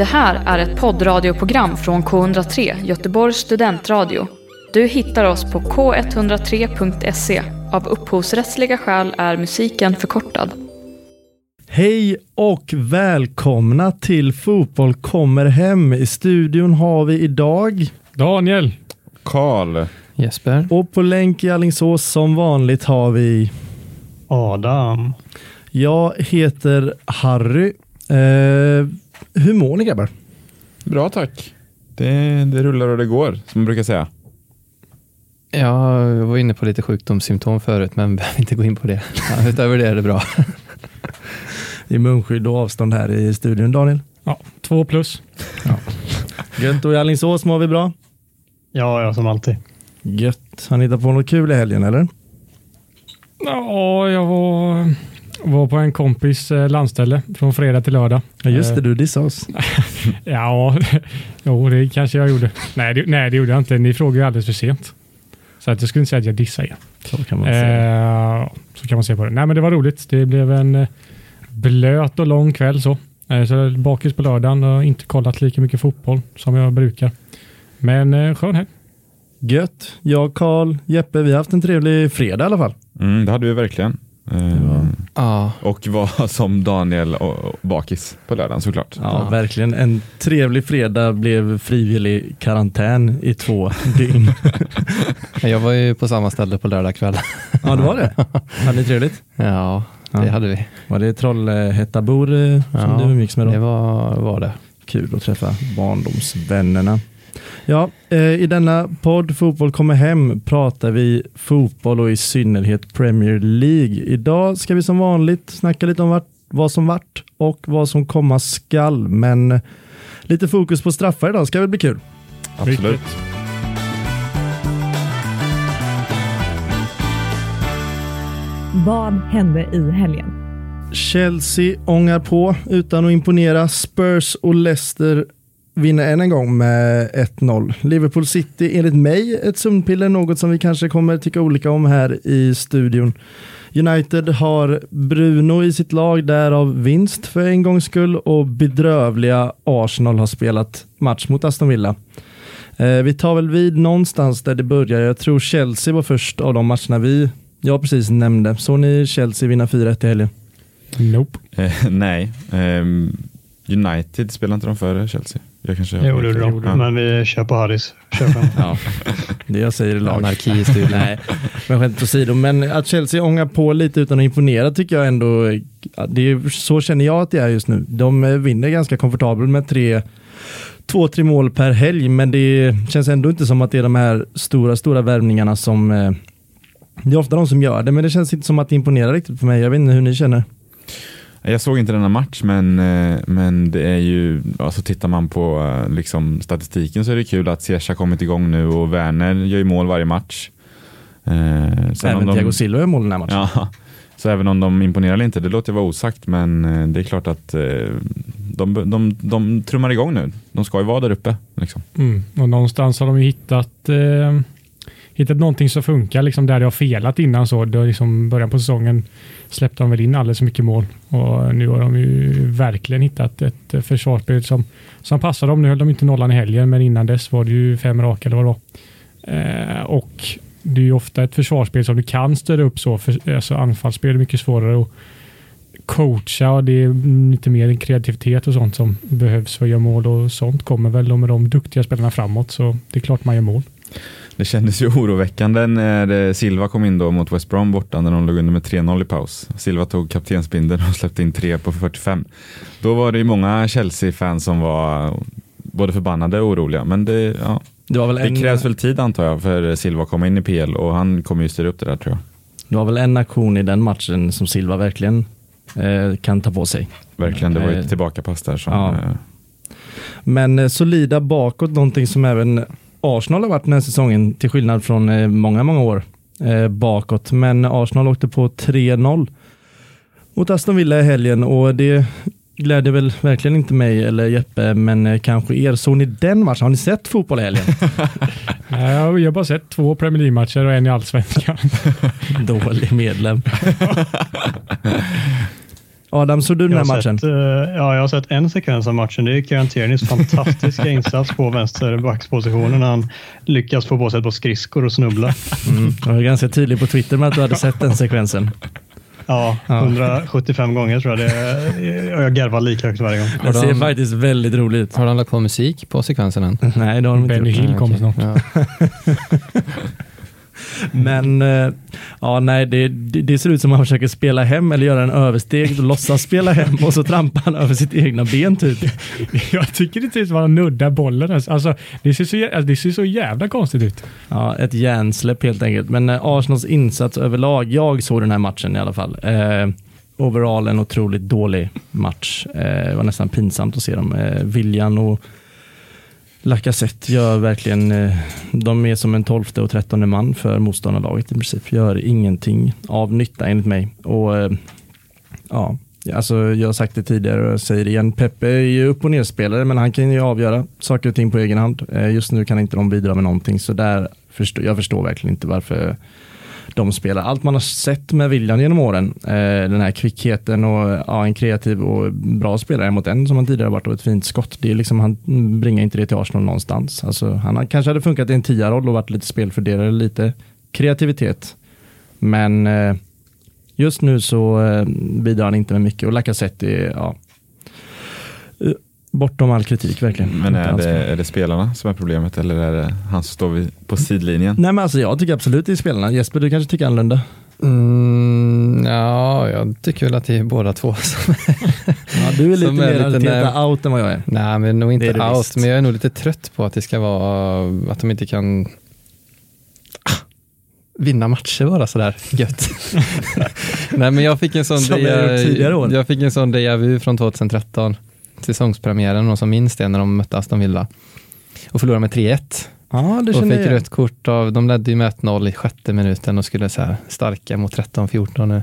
Det här är ett poddradioprogram från K103, Göteborgs studentradio. Du hittar oss på k103.se. Av upphovsrättsliga skäl är musiken förkortad. Hej och välkomna till Fotboll kommer hem. I studion har vi idag Daniel. Karl. Jesper. och på länk i Alingsås som vanligt har vi Adam. Jag heter Harry. Eh, hur mår ni grabbar? Bra tack. Det, det rullar och det går, som man brukar säga. Jag var inne på lite sjukdomssymptom förut, men behöver inte gå in på det. Ja, utöver det är det bra. Det är munskydd och avstånd här i studion. Daniel? Ja, två plus. Gött och i Alingsås mår vi bra? Ja, ja, som alltid. Gött. Har ni hittat på något kul i helgen eller? Ja, jag var, var på en kompis eh, landställe från fredag till lördag. Ja, just det, Eh, du dissade oss. Ja, jo, det kanske jag gjorde. Nej det, nej, det gjorde jag inte. Ni frågade ju alldeles för sent. Så att jag skulle inte säga att jag dissade er. Så kan man säga. Eh, så kan man se på det. Nej, men det var roligt. Det blev en blöt och lång kväll så. Eh, så bakis på lördagen och inte kollat lika mycket fotboll som jag brukar. Men eh, skön helg. Gött. Jag, Karl, Jeppe, vi har haft en trevlig fredag i alla fall. Mm, det hade vi verkligen. Eh, var- Ja, Och var som Daniel och, bakis på lördagen såklart. Ja, Ja. verkligen. En trevlig fredag blev frivillig karantän i två dygn. jag var ju på samma ställe på lördag kväll. ja, det var det. Hade ni trevligt? Ja, det Ja. hade vi. Var det Trollhättabor eh, som Ja, du umgicks med då? Det var, var det. Kul att träffa barndomsvännerna. Ja, eh, i denna podd Fotboll kommer hem pratar vi fotboll och i synnerhet Premier League. Idag ska vi som vanligt snacka lite om vart, vad som vart och vad som komma skall, men lite fokus på straffar idag ska väl bli kul. Absolut. Vad hände i helgen? Chelsea ångar på utan att imponera. Spurs och Leicester vinner än en gång med 1-0. Liverpool City enligt mig ett sömnpiller, något som vi kanske kommer tycka olika om här i studion. United har Bruno i sitt lag, därav vinst för en gångs skull och bedrövliga Arsenal har spelat match mot Aston Villa. Eh, vi tar väl vid någonstans där det börjar. Jag tror Chelsea var först av de matcherna vi, jag precis nämnde. Såg ni Chelsea vinna 4-1 i helgen? Nope. Eh, nej. Ehm, United spelar inte de före Chelsea? Jag kanske Jo, det gjorde de. Ja. Men vi kör på Harrys. Kör. Ja, det jag säger i lag. Anarki. Nej, men skämt åsido. Men att Chelsea ångar på lite utan att imponera tycker jag ändå, det är, så känner jag att det är just nu. De eh, vinner ganska komfortabelt med tre, två, tre mål per helg, men det känns ändå inte som att det är de här stora, stora värvningarna som, eh, det är ofta de som gör det, men det känns inte som att det imponerar riktigt för mig. Jag vet inte hur ni känner. Jag såg inte denna match, men, eh, men det är ju, alltså tittar man på eh, liksom, statistiken så är det kul att Ziyech har kommit igång nu och Werner gör ju mål varje match. Eh, Även de- Thiago Silva gör mål den här matchen. Ja, så även om de imponerar eller inte, det låter jag vara osagt, men eh, det är klart att eh, de, de, de trummar igång nu. De ska ju vara där uppe. Liksom. Mm. Och någonstans har de ju hittat, eh, hittat någonting som funkar liksom där det har felat innan. Så Då liksom början på säsongen släppte de väl in alldeles för mycket mål och nu har de ju verkligen hittat ett försvarsspel som, som passar dem. Nu höll de inte nollan i helgen, men innan dess var det ju fem raka eller vad det var. Eh, och det är ju ofta ett försvarsspel som du kan störa upp så. För, alltså anfallsspel är mycket svårare att coacha och det är lite mer kreativitet och sånt som behövs för att göra mål och sånt kommer väl då med de duktiga spelarna framåt så det är klart man gör mål. Det kändes ju oroväckande när eh, Silva kom in då mot West Brom borta när de låg under med 3-0 i paus. Silva tog kaptensbindeln och släppte in 3 på 45. Då var det ju många Chelsea-fans som var både förbannade och oroliga, men det, ja, Det var väl det en, krävs väl tid antar jag för Silva att komma in i PL och han kommer ju styra upp det där tror jag. det var väl en aktion i den matchen som Silva verkligen eh, kan ta på sig. Verkligen, det var ju Eh, ett tillbakapass där som... ja. eh, Men eh, solida bakåt, någonting som även Arsenal har varit den här säsongen, till skillnad från eh, många, många år eh, bakåt. Men Arsenal åkte på 3-0 mot Aston Villa i helgen och det gläder väl verkligen inte mig eller Jeppe, men eh, kanske er. Såg ni den matchen? Har ni sett fotboll i helgen? Nej, Jag har bara sett två Premier League-matcher och en i Allsvenskan. Dålig medlem. Adam, såg du den här matchen? sett, eh, ja, jag har sett en sekvens av matchen. Det är Kieran Tierneys fantastiska insats på vänsterbackspositionen. när Han lyckas få på sig ett par skridskor och snubbla. Mm. Jag var ganska tydlig på Twitter med att du hade sett den sekvensen. Ja, Ja. 175 gånger tror jag det är. Och jag garvar lika högt varje gång. Det ser faktiskt väldigt roligt ut. Har de lagt på musik på sekvensen än? Nej, det har de inte Benny gjort. Hill kommer snart. Ja. Men eh, ja, nej, det, det, det ser ut som att han försöker spela hem eller göra en översteg och låtsas spela hem och så trampar han över sitt egna ben typ. Jag tycker det ser ut som att han nuddar bollen. Alltså, det, ser så, alltså, det ser så jävla konstigt ut. Ja, ett hjärnsläpp helt enkelt. Men eh, Arsenals insats överlag, jag såg den här matchen i alla fall. Eh, overall en otroligt dålig match. Eh, det var nästan pinsamt att se dem. Eh, Viljan och Lacazette gör verkligen, eh, de är som en tolfte och trettonde man för motståndarlaget i princip. Gör ingenting av nytta enligt mig. Och eh, ja, alltså jag har sagt det tidigare och jag säger det igen. Peppe är ju upp och nerspelare men han kan ju avgöra saker och ting på egen hand. Eh, just nu kan inte de bidra med någonting så där förstår, jag förstår verkligen inte varför de spelar. Allt man har sett med William genom åren, eh, den här kvickheten och ja, en kreativ och bra spelare mot en som han tidigare varit och ett fint skott. Det är liksom, han bringar inte det till Arsenal någonstans. Alltså, han har, kanske hade funkat i en tia-roll och varit lite spelfördelare, lite kreativitet. Men eh, just nu så eh, bidrar han inte med mycket och Lacazette är ja, eh, bortom all kritik verkligen. Men Inte är det, är det spelarna som är problemet eller är det han som står vid, på sidlinjen? Nej men alltså jag tycker absolut det är spelarna. Jesper, du kanske tycker annorlunda? Mm, ja, jag tycker väl att det är båda två. som- Ja, du är lite Som är mer lite när- out än vad jag är. Nej, men nog inte out. visst. Men jag är nog lite trött på att det ska vara att de inte kan ah, vinna matcher bara sådär gött. Nej, men jag fick en sån Som jag fick en sån déjà vu från 2013, säsongspremiären, någon som minns det när de mötte Aston Villa och förlorade med 3-1 Ja, det och fick rött kort av, de ledde ju med 1-0 i sjätte minuten och skulle så här starka mot 13-14 nu.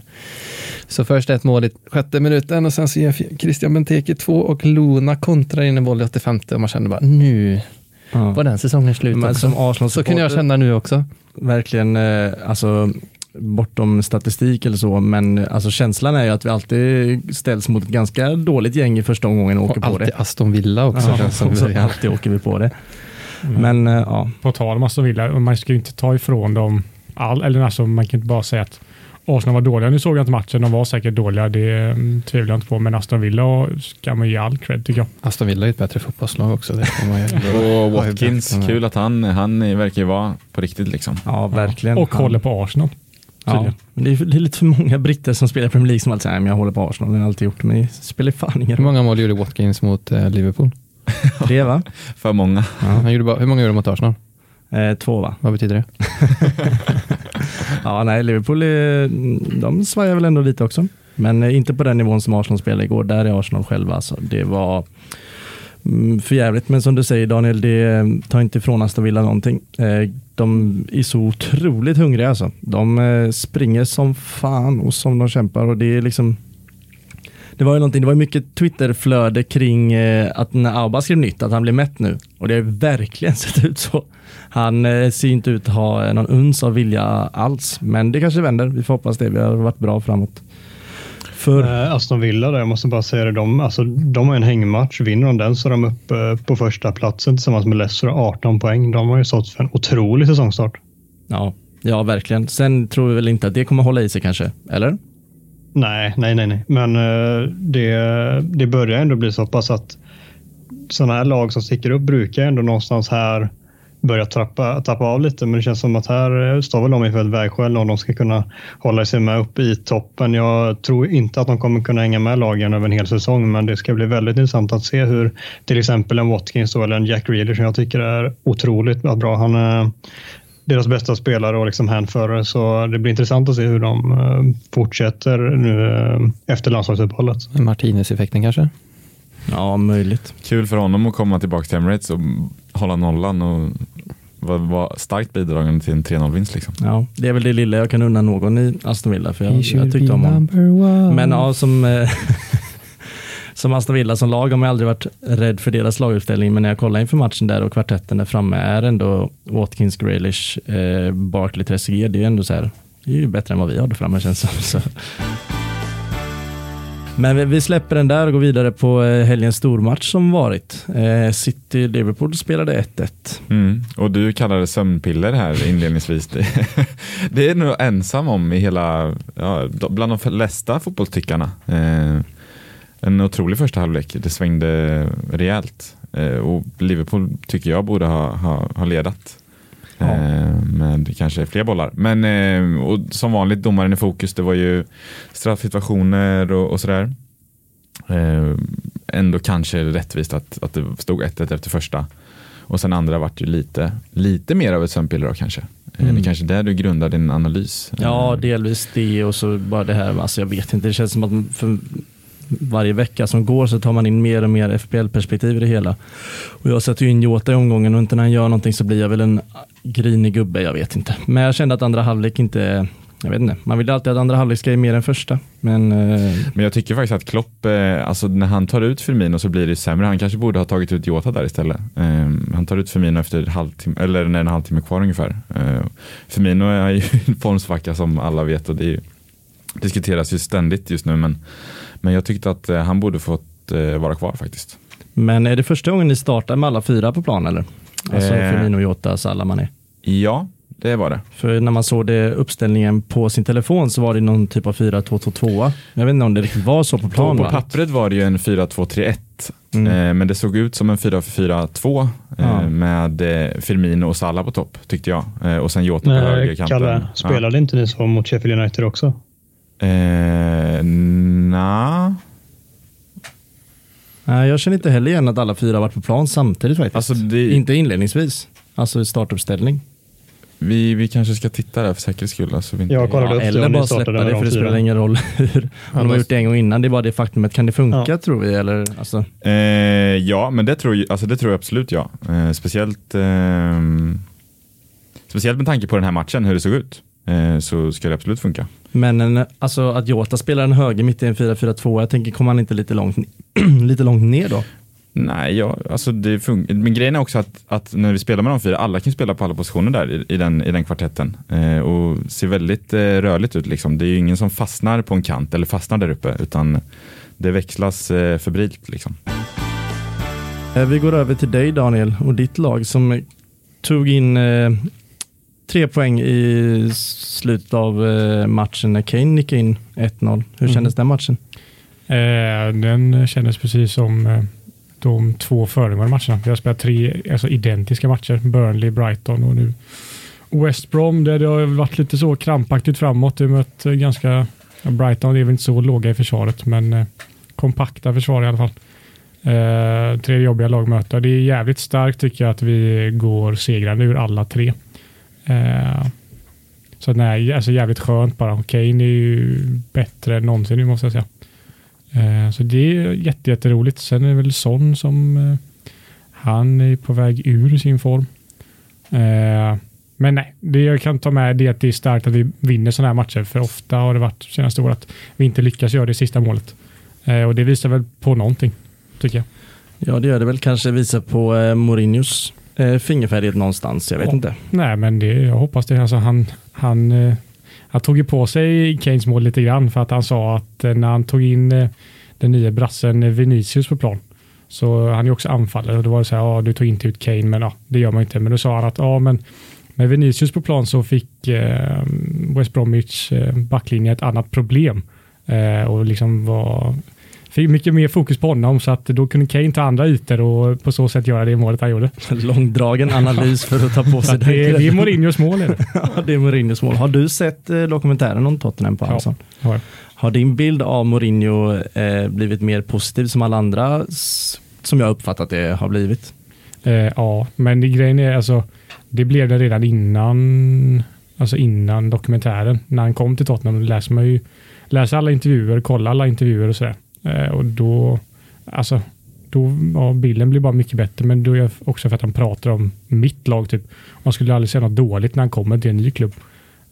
Så först ett mål i sjätte minuten och sen så ger Christian Benteke två och Luna kontrar in en boll i 85 och man kände bara nu Ja. var den säsongen slut Men också. som Arsenal Så kunde jag känna nu också. verkligen, eh, alltså bortom statistik eller så, men alltså känslan är ju att vi alltid ställs mot ett ganska dåligt gäng i första omgången och åker Och på alltid det. Aston Villa också. Ja, som och så början. alltid åker vi på det. Mm. Men eh, ja, På tal om Aston Villa, man ska ju inte ta ifrån dem all, eller alltså man kan inte bara säga att Arsenal var dåliga. Nu såg jag inte matchen, de var säkert dåliga, det mm, tvivlar jag inte på, men Aston Villa ska man ge all cred tycker jag. Aston Villa är ett bättre fotbollslag också. Det Och Watkins, kul att han, han verkar ju vara på riktigt liksom. ja verkligen. Och Ja. håller på Arsenal. Ja, men det, är, det är lite för många britter som spelar Premier League som alltid säger "Nej, men jag håller på Arsenal, det har jag alltid gjort, men det spelar fan ingen Hur många mål gjorde Watkins mot eh, Liverpool? Det va? För många. Han gjorde bara, hur många gjorde han mot Arsenal? Eh, två va? Vad betyder det? Ja, nej, Liverpool är, de svajar väl ändå lite också. Men eh, inte på den nivån som Arsenal spelade igår. Där är Arsenal själva. Alltså. Det var Mm, för jävligt. Men som du säger Daniel, det eh, tar inte ifrån Aston Villa någonting. Eh, de är så otroligt hungriga. Alltså. De eh, springer som fan och som de kämpar. Och det är liksom det var ju någonting, det var ju mycket Twitterflöde kring att när Auba skrev nytt, att han blev mätt nu. Och det har ju verkligen sett ut så. Han ser inte ut att ha någon uns av vilja alls. Men det kanske vänder, vi får hoppas det. Vi har varit bra framåt. För, Eh, Aston Villa, där, jag måste bara säga det, de, alltså, de har en hängmatch. Vinner de den så är de uppe på första platsen tillsammans med Leicester och 18 poäng. De har ju stått för en otrolig säsongstart. ja, ja, verkligen. Sen tror vi väl inte att det kommer hålla i sig kanske, eller? Nej, nej, nej, nej. Men eh, det, det börjar ändå bli så pass att sådana här lag som sticker upp brukar ändå någonstans här börja trappa, tappa av lite. Men det känns som att här står väl de inför ett vägskäl om de ska kunna hålla sig med uppe i toppen. Jag tror inte att de kommer kunna hänga med lagen över en hel säsong, men det ska bli väldigt intressant att se hur till exempel en Watkins då, eller en Jack Reeler som jag tycker är otroligt bra. Han är deras bästa spelare och liksom hänförare, så det blir intressant att se hur de eh, fortsätter nu eh, efter landslagsuppehållet. Martinez-effekten kanske? Ja, möjligt. Kul för honom att komma tillbaka till Emirates och hålla nollan och vara var starkt bidragande till en 3-0-vinst. Liksom. Ja, det är väl det lilla jag kan unna någon i Aston Villa, för jag, jag tyckte om honom. Men ja, som, eh, som Aston Villa som lag har man aldrig varit rädd för deras laguppställning, men när jag kollar inför matchen där och kvartetten där framme är ändå Watkins, Grealish, eh, Barkley, Trezeguet, det är ändå så här, det är ju bättre än vad vi hade framme känns det som. Så. Men vi, släpper den där och går vidare på eh, helgens stormatch som varit. Eh, City-Liverpool spelade 1-1. Mm. Och du kallade sömnpiller här inledningsvis. Det, är nog ensam om i hela, ja, bland de flesta fotbollstyckarna. Eh, en otrolig första halvlek. Det svängde rejält. Och Liverpool tycker jag borde ha, ha, ha ledat. Ja. Eh, med kanske fler bollar. Men eh, och som vanligt, domaren i fokus. Det var ju straffsituationer och, och sådär. Eh, ändå kanske rättvist att, att det stod 1-1 efter första. Och sen andra vart ju lite, lite mer av ett sömnpiller då kanske. Mm. Det är kanske där du grundar din analys. Ja, delvis det och så bara det här, alltså jag vet inte, det känns som att för varje vecka som går så tar man in mer och mer FPL-perspektiv i det hela. Och jag sätter ju in Jota i omgången och inte när han gör någonting så blir jag väl en grinig gubbe, jag vet inte. Men jag kände att andra halvlek inte, jag vet inte, man vill alltid att andra halvlek ska ge mer än första. Men eh, Men jag tycker faktiskt att Klopp, eh, alltså när han tar ut Firmino så blir det sämre. Han kanske borde ha tagit ut Jota där istället. Eh, han tar ut Firmino efter halvtimme, eller när en halvtimme kvar ungefär. Eh, Firmino är ju en formsvacka som alla vet och det är ju, diskuteras ju ständigt just nu. Men, men jag tyckte att eh, han borde fått eh, vara kvar faktiskt. Men är det första gången ni startar med alla fyra på plan eller? Alltså Eh. Firmino, Jota, Salah, Mané. Ja, det var det. För när man såg det uppställningen på sin telefon så var det någon typ av 4-2-2-2. Jag vet inte om det riktigt var så på plan. på va? pappret var det ju en 4-2-3-1. Mm. Eh, men det såg ut som en 4-4-2 eh, Ja. med Firmino och Salah på topp tyckte jag. Eh, och sen Jota på högerkanten. Kalle, spelade inte ni så mot Sheffield United också? Eh, na. Nej, jag känner inte heller igen att alla fyra varit på plan samtidigt faktiskt. Alltså det, Inte inledningsvis. Alltså i startuppställning. vi, vi kanske ska titta där för säkerhets skull. Alltså vi inte, Jag kollade upp det eller bara släppa det de för det spelar ingen roll hur. Om de har gjort det en gång innan. Det är bara det faktumet. Kan det funka Ja. tror vi? Eller, alltså, eh, ja, men det tror, jag- alltså det tror jag absolut ja. Eh, speciellt, eh, speciellt med tanke på den här matchen, hur det såg ut. Eh, så ska det absolut funka. men en, alltså, att Jota spelar en höger mitt i en 4-4-2. Jag tänker, kommer han inte lite långt, lite långt ner då? Nej, ja, alltså det funkar. Men grejen är också att, att när vi spelar med de fyra, alla kan spela på alla positioner där i, i, den, i den kvartetten. Eh, och ser väldigt eh, rörligt ut. Liksom. Det är ju ingen som fastnar på en kant eller fastnar där uppe, utan det växlas eh, febrilt. Liksom. Eh, Vi går över till dig Daniel och ditt lag som tog in eh, tre poäng i slutet av eh, matchen när Kane nickade in 1-0. Hur Mm. kändes den matchen? Eh, den kändes precis som eh, de två föregående matcherna. Vi har spelat tre alltså identiska matcher. Burnley, Brighton och nu West Brom där det har varit lite så krampaktigt framåt. Vi mött eh, ganska, Brighton är väl inte så låga i försvaret men kompakta försvar i alla fall. Eh, tre jobbiga lag möter. Det är jävligt starkt tycker jag att vi går segrande ur alla tre. Eh, så nej, alltså jävligt skönt bara. Kane är ju bättre än någonsin nu måste jag säga. Eh, Så det är jätte, jätteroligt. Sen är det väl Son som eh, han är på väg ur sin form. Eh, Men nej, det jag kan ta med det är att det är starkt att vi vinner sådana här matcher. För ofta har det varit senaste året att vi inte lyckas göra det sista målet. Eh, Och det visar väl på någonting, tycker jag. Ja, det gör det väl kanske visa på eh, Mourinhos eh, fingerfärdighet någonstans. Jag vet Ja. inte. Nej, men det, jag hoppas det. Alltså han, han, eh, han tog ju på sig Keynes mål lite grann för att han sa att eh, när han tog in eh, den nya brassen Vinicius på plan så han är också anfallare och då var det så här, ja du tog inte ut Kane men ja, det gör man inte. Men då sa han att ja men med Vinicius på plan så fick eh, West Bromwich eh, backlinje ett annat problem eh, och liksom var fick mycket mer fokus på honom så att då kunde Kane ta andra ytor och på så sätt göra det målet han gjorde. Långdragen analys för att ta på sig att det, det är den. Mourinhos mål. Är det. Ja, det är Mourinhos mål. Har du sett eh, dokumentären om Tottenham på Ja. Amazon? har jag. Har din bild av Mourinho eh, blivit mer positiv som alla andra som jag uppfattat det har blivit? Eh, ja, men det, grejen är alltså, det blev det redan innan, alltså innan dokumentären. När han kom till Tottenham läser man ju, läser alla intervjuer, kollar alla intervjuer och sådär. Eh, och då, alltså, då, ja, bilden blir bara mycket bättre, men då är det också för att han pratar om mitt lag typ. Man skulle aldrig säga något dåligt när han kommer till en ny klubb.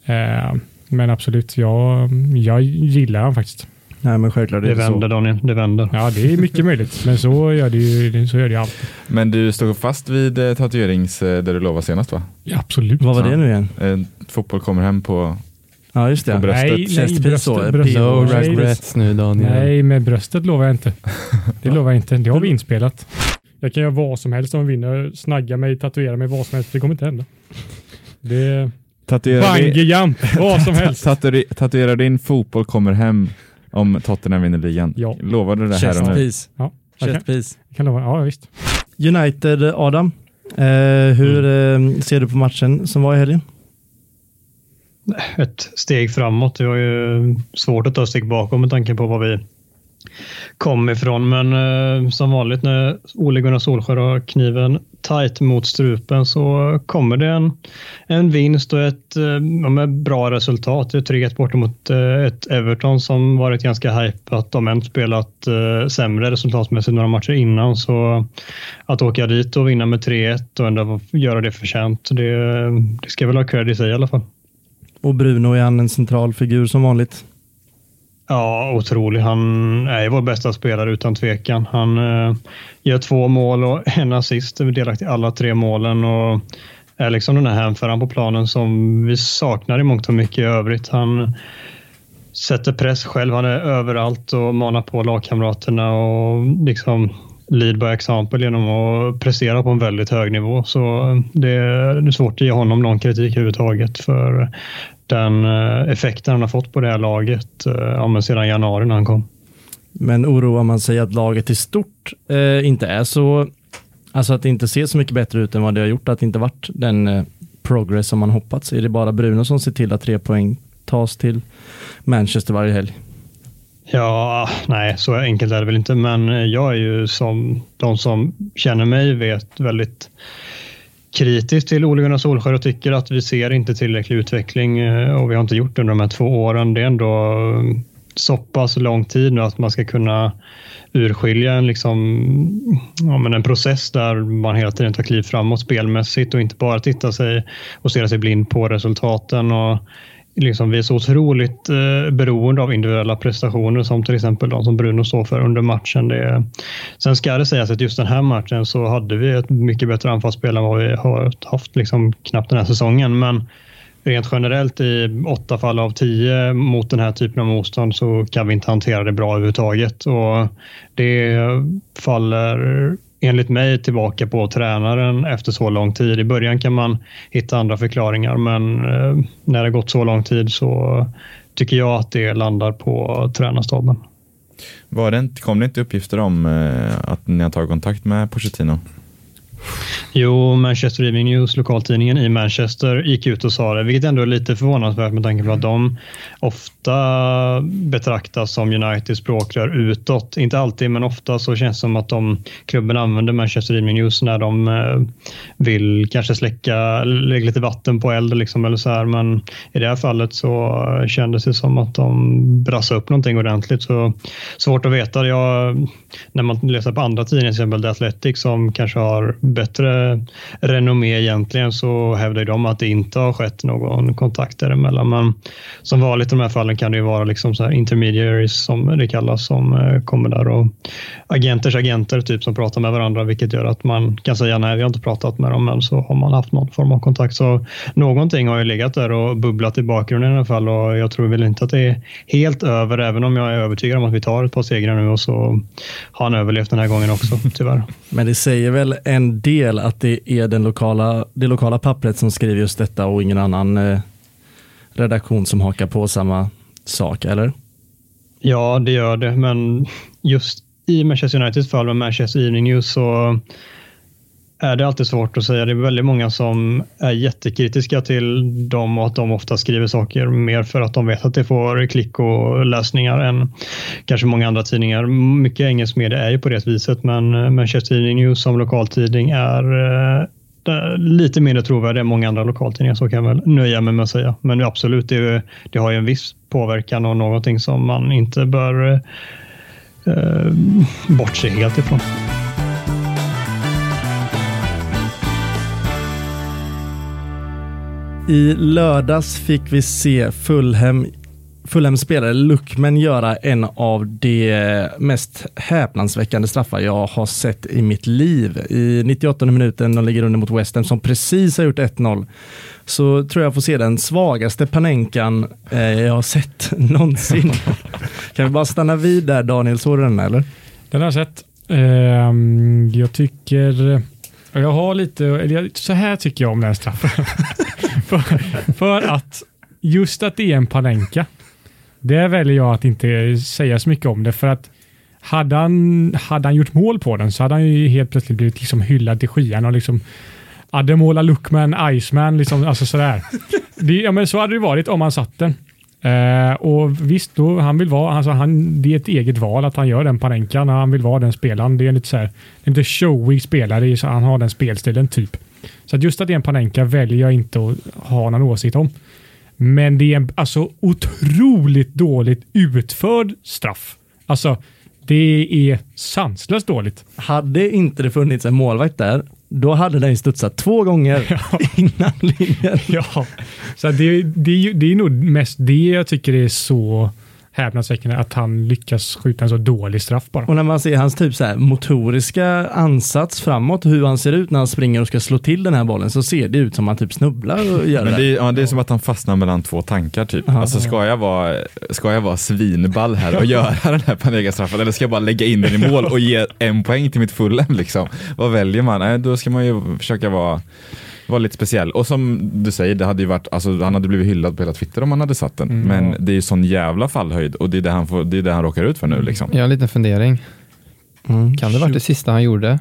Eh, men absolut, jag, jag gillar han faktiskt. Nej, men självklart är Det det så. vänder Daniel, det vänder. Ja, det är mycket möjligt, men så gör det ju så gör det ju alltid. Men du stod fast vid eh, tatuerings, eh, där du lovade senast va? Ja, absolut. Vad var det nu igen? Eh, fotboll kommer hem på Ja, just På det. bröstet. Nej, nej, Chestpiece så, bröstet, eh, bröstet. No Nej, regrets nu Daniel. Nej, med bröstet lovar jag inte. Det lovar jag inte. Det har vi inspelat. Jag kan göra vad som helst om vi vinner. Snagga mig, tatuera mig, vad som helst. Det kommer inte hända. Det Tatuera jump, vad som helst. tatuera, tatuera din fotboll kommer hem om Tottenham vinner ligan. Ja. Lovar du det här och nu? Chestpiece. Ja, jag kan, Chestpiece. jag kan lova. Ja, visst. United, Adam. Eh, hur eh, ser du på matchen som var i helgen? Ett steg framåt. Det var ju svårt att ta ett steg bakom med tanke på var vi kom ifrån. Men eh, som vanligt när Ole Gunnar Solskjaer har kniven tight mot strupen så kommer det en, en vinst och ett eh, med bra resultat. Det är 3-1 borta mot eh, ett Everton som varit ganska hypat om än spelat eh, sämre resultatmässigt några matcher innan. Så att åka dit och vinna med 3-1 och ändå göra det förtjänt, det, det ska väl ha cred i sig i alla fall. Och Bruno är han en central figur som vanligt. Ja, otrolig. Han är vår bästa spelare utan tvekan. Han eh, gör två mål och en assist, är delaktig i alla tre målen och är liksom den här hänföraren på planen som vi saknar i mångt och mycket i övrigt. Han sätter press själv, han är överallt och manar på lagkamraterna och liksom lead by example genom att prestera på en väldigt hög nivå. Så eh, det är, svårt att ge honom någon kritik överhuvudtaget för eh, den eh, effekten han har fått på det här laget ja, men sedan januari när han kom. Men oroar man sig att laget i stort eh, inte är så, alltså att det inte ser så mycket bättre ut än vad det har gjort, att det inte varit den eh, progress som man hoppats? Är det bara Bruno som ser till att tre poäng tas till Manchester varje helg? Ja, nej, så enkelt är det väl inte, men jag är ju som de som känner mig vet väldigt kritisk till Ole Gunnar Solskjaer och tycker att vi ser inte tillräcklig utveckling eh, och vi har inte gjort det under de här två åren. Det är ändå mm, så pass lång tid nu att man ska kunna urskilja en, liksom, ja, men en process där man hela tiden tar kliv framåt spelmässigt och inte bara titta sig och stirra sig blind på resultaten. Och liksom, vi är så otroligt eh, beroende av individuella prestationer som till exempel de som Bruno står för under matchen. Det, sen ska det sägas att just den här matchen så hade vi ett mycket bättre anfallsspel än vad vi har haft liksom, knappt den här säsongen. Men rent generellt i åtta fall av tio mot den här typen av motstånd så kan vi inte hantera det bra överhuvudtaget. Och det faller enligt mig tillbaka på tränaren efter så lång tid. I början kan man hitta andra förklaringar men eh, när det gått så lång tid så tycker jag att det landar på tränarstaben. Var det inte, kom det inte uppgifter om eh, att ni har tagit kontakt med Pochettino? Jo, Manchester Evening News, lokaltidningen i Manchester, gick ut och sa det, vilket ändå är lite förvånansvärt med tanke på att de ofta betraktas som Uniteds språkrör utåt. Inte alltid, men ofta så känns det som att de, klubben använder Manchester Evening News när de eh, vill kanske släcka, lägga lite vatten på eld liksom, eller så här. Men i det här fallet så eh, kändes det som att de brassade upp någonting ordentligt. Så svårt att veta. Jag, när man läser på andra tidningar, till exempel The Athletic, som kanske har bättre renommé egentligen, så hävdar de att det inte har skett någon kontakt däremellan. Men som vanligt i de här fallen kan det ju vara liksom så här intermediaries som det kallas, som eh, kommer där och agenters agenter typ som pratar med varandra, vilket gör att man kan säga nej, vi har inte pratat med dem, men så har man haft någon form av kontakt. Så någonting har ju legat där och bubblat i bakgrunden i alla fall och jag tror väl inte att det är helt över, även om jag är övertygad om att vi tar ett par segrar nu och så har han överlevt den här gången också, tyvärr. Men det säger väl en del att det är den lokala, det lokala pappret som skriver just detta och ingen annan eh, redaktion som hakar på samma sak, eller? Ja, det gör det, men just i Manchester Uniteds fall med Manchester Evening News så är det alltid svårt att säga. Det är väldigt många som är jättekritiska till dem och att de ofta skriver saker mer för att de vet att det får klick och läsningar än kanske många andra tidningar. Mycket engelsk media är ju på det viset, men Manchester Evening News som lokaltidning är eh, lite mindre trovärdig än många andra lokaltidningar, så kan jag väl nöja mig med att säga. Men absolut, det, det har ju en viss påverkan och någonting som man inte bör eh, eh bortse helt ifrån. I lördags fick vi se Fulham Fulhams spelare Luckman göra en av de mest häpnadsväckande straffar jag har sett i mitt liv. I 98 minuten, de ligger under mot West Ham som precis har gjort 1-0, så tror jag får se den svagaste Panenkan eh, jag har sett någonsin. kan vi bara stanna vid där Daniel, såg du den eller? Den har jag sett. Ehm, jag tycker, jag har lite, eller så här tycker jag om den straffen. för, för att just att det är en Panenka, det väljer jag att inte säga så mycket om det för att hade han, hade han gjort mål på den så hade han ju helt plötsligt blivit liksom hyllad till skyarna och liksom Ademola Lookman, Iceman, liksom, alltså sådär. Det, ja, men så hade det varit om han satt den. Eh, och visst, då, han vill vara, alltså han, det är ett eget val att han gör den panenkan. han vill vara den spelaren. Det är lite så här, en lite showig spelare, så han har den spelstilen typ. Så att just att det är en Panenka väljer jag inte att ha någon åsikt om. Men det är en alltså otroligt dåligt utförd straff. Alltså, det är sanslöst dåligt. Hade inte det funnits en målvakt där, då hade den studsat två gånger innan linjen. Ja, så det, det, det är nog mest det jag tycker är så häpnadsväckande, att han lyckas skjuta en så dålig straff bara. Och när man ser hans typ så här motoriska ansats framåt, hur han ser ut när han springer och ska slå till den här bollen, så ser det ut som att han typ snubblar och gör Men det. det, är, ja, det är som att han fastnar mellan två tankar typ. Ja. Alltså ska jag, vara, ska jag vara svinball här och göra den här Panega-straffen eller ska jag bara lägga in den i mål och ge en poäng till mitt Fulham liksom? Vad väljer man? Nej, då ska man ju försöka vara, vara lite speciell. Och som du säger, det hade ju varit, alltså, han hade blivit hyllad på hela Twitter om han hade satt den. Mm, Men ja. det är ju sån jävla fallhöjd och det är det han, får, det är det han råkar ut för nu liksom. Jag har en liten fundering. Mm. Kan det varit det sista han gjorde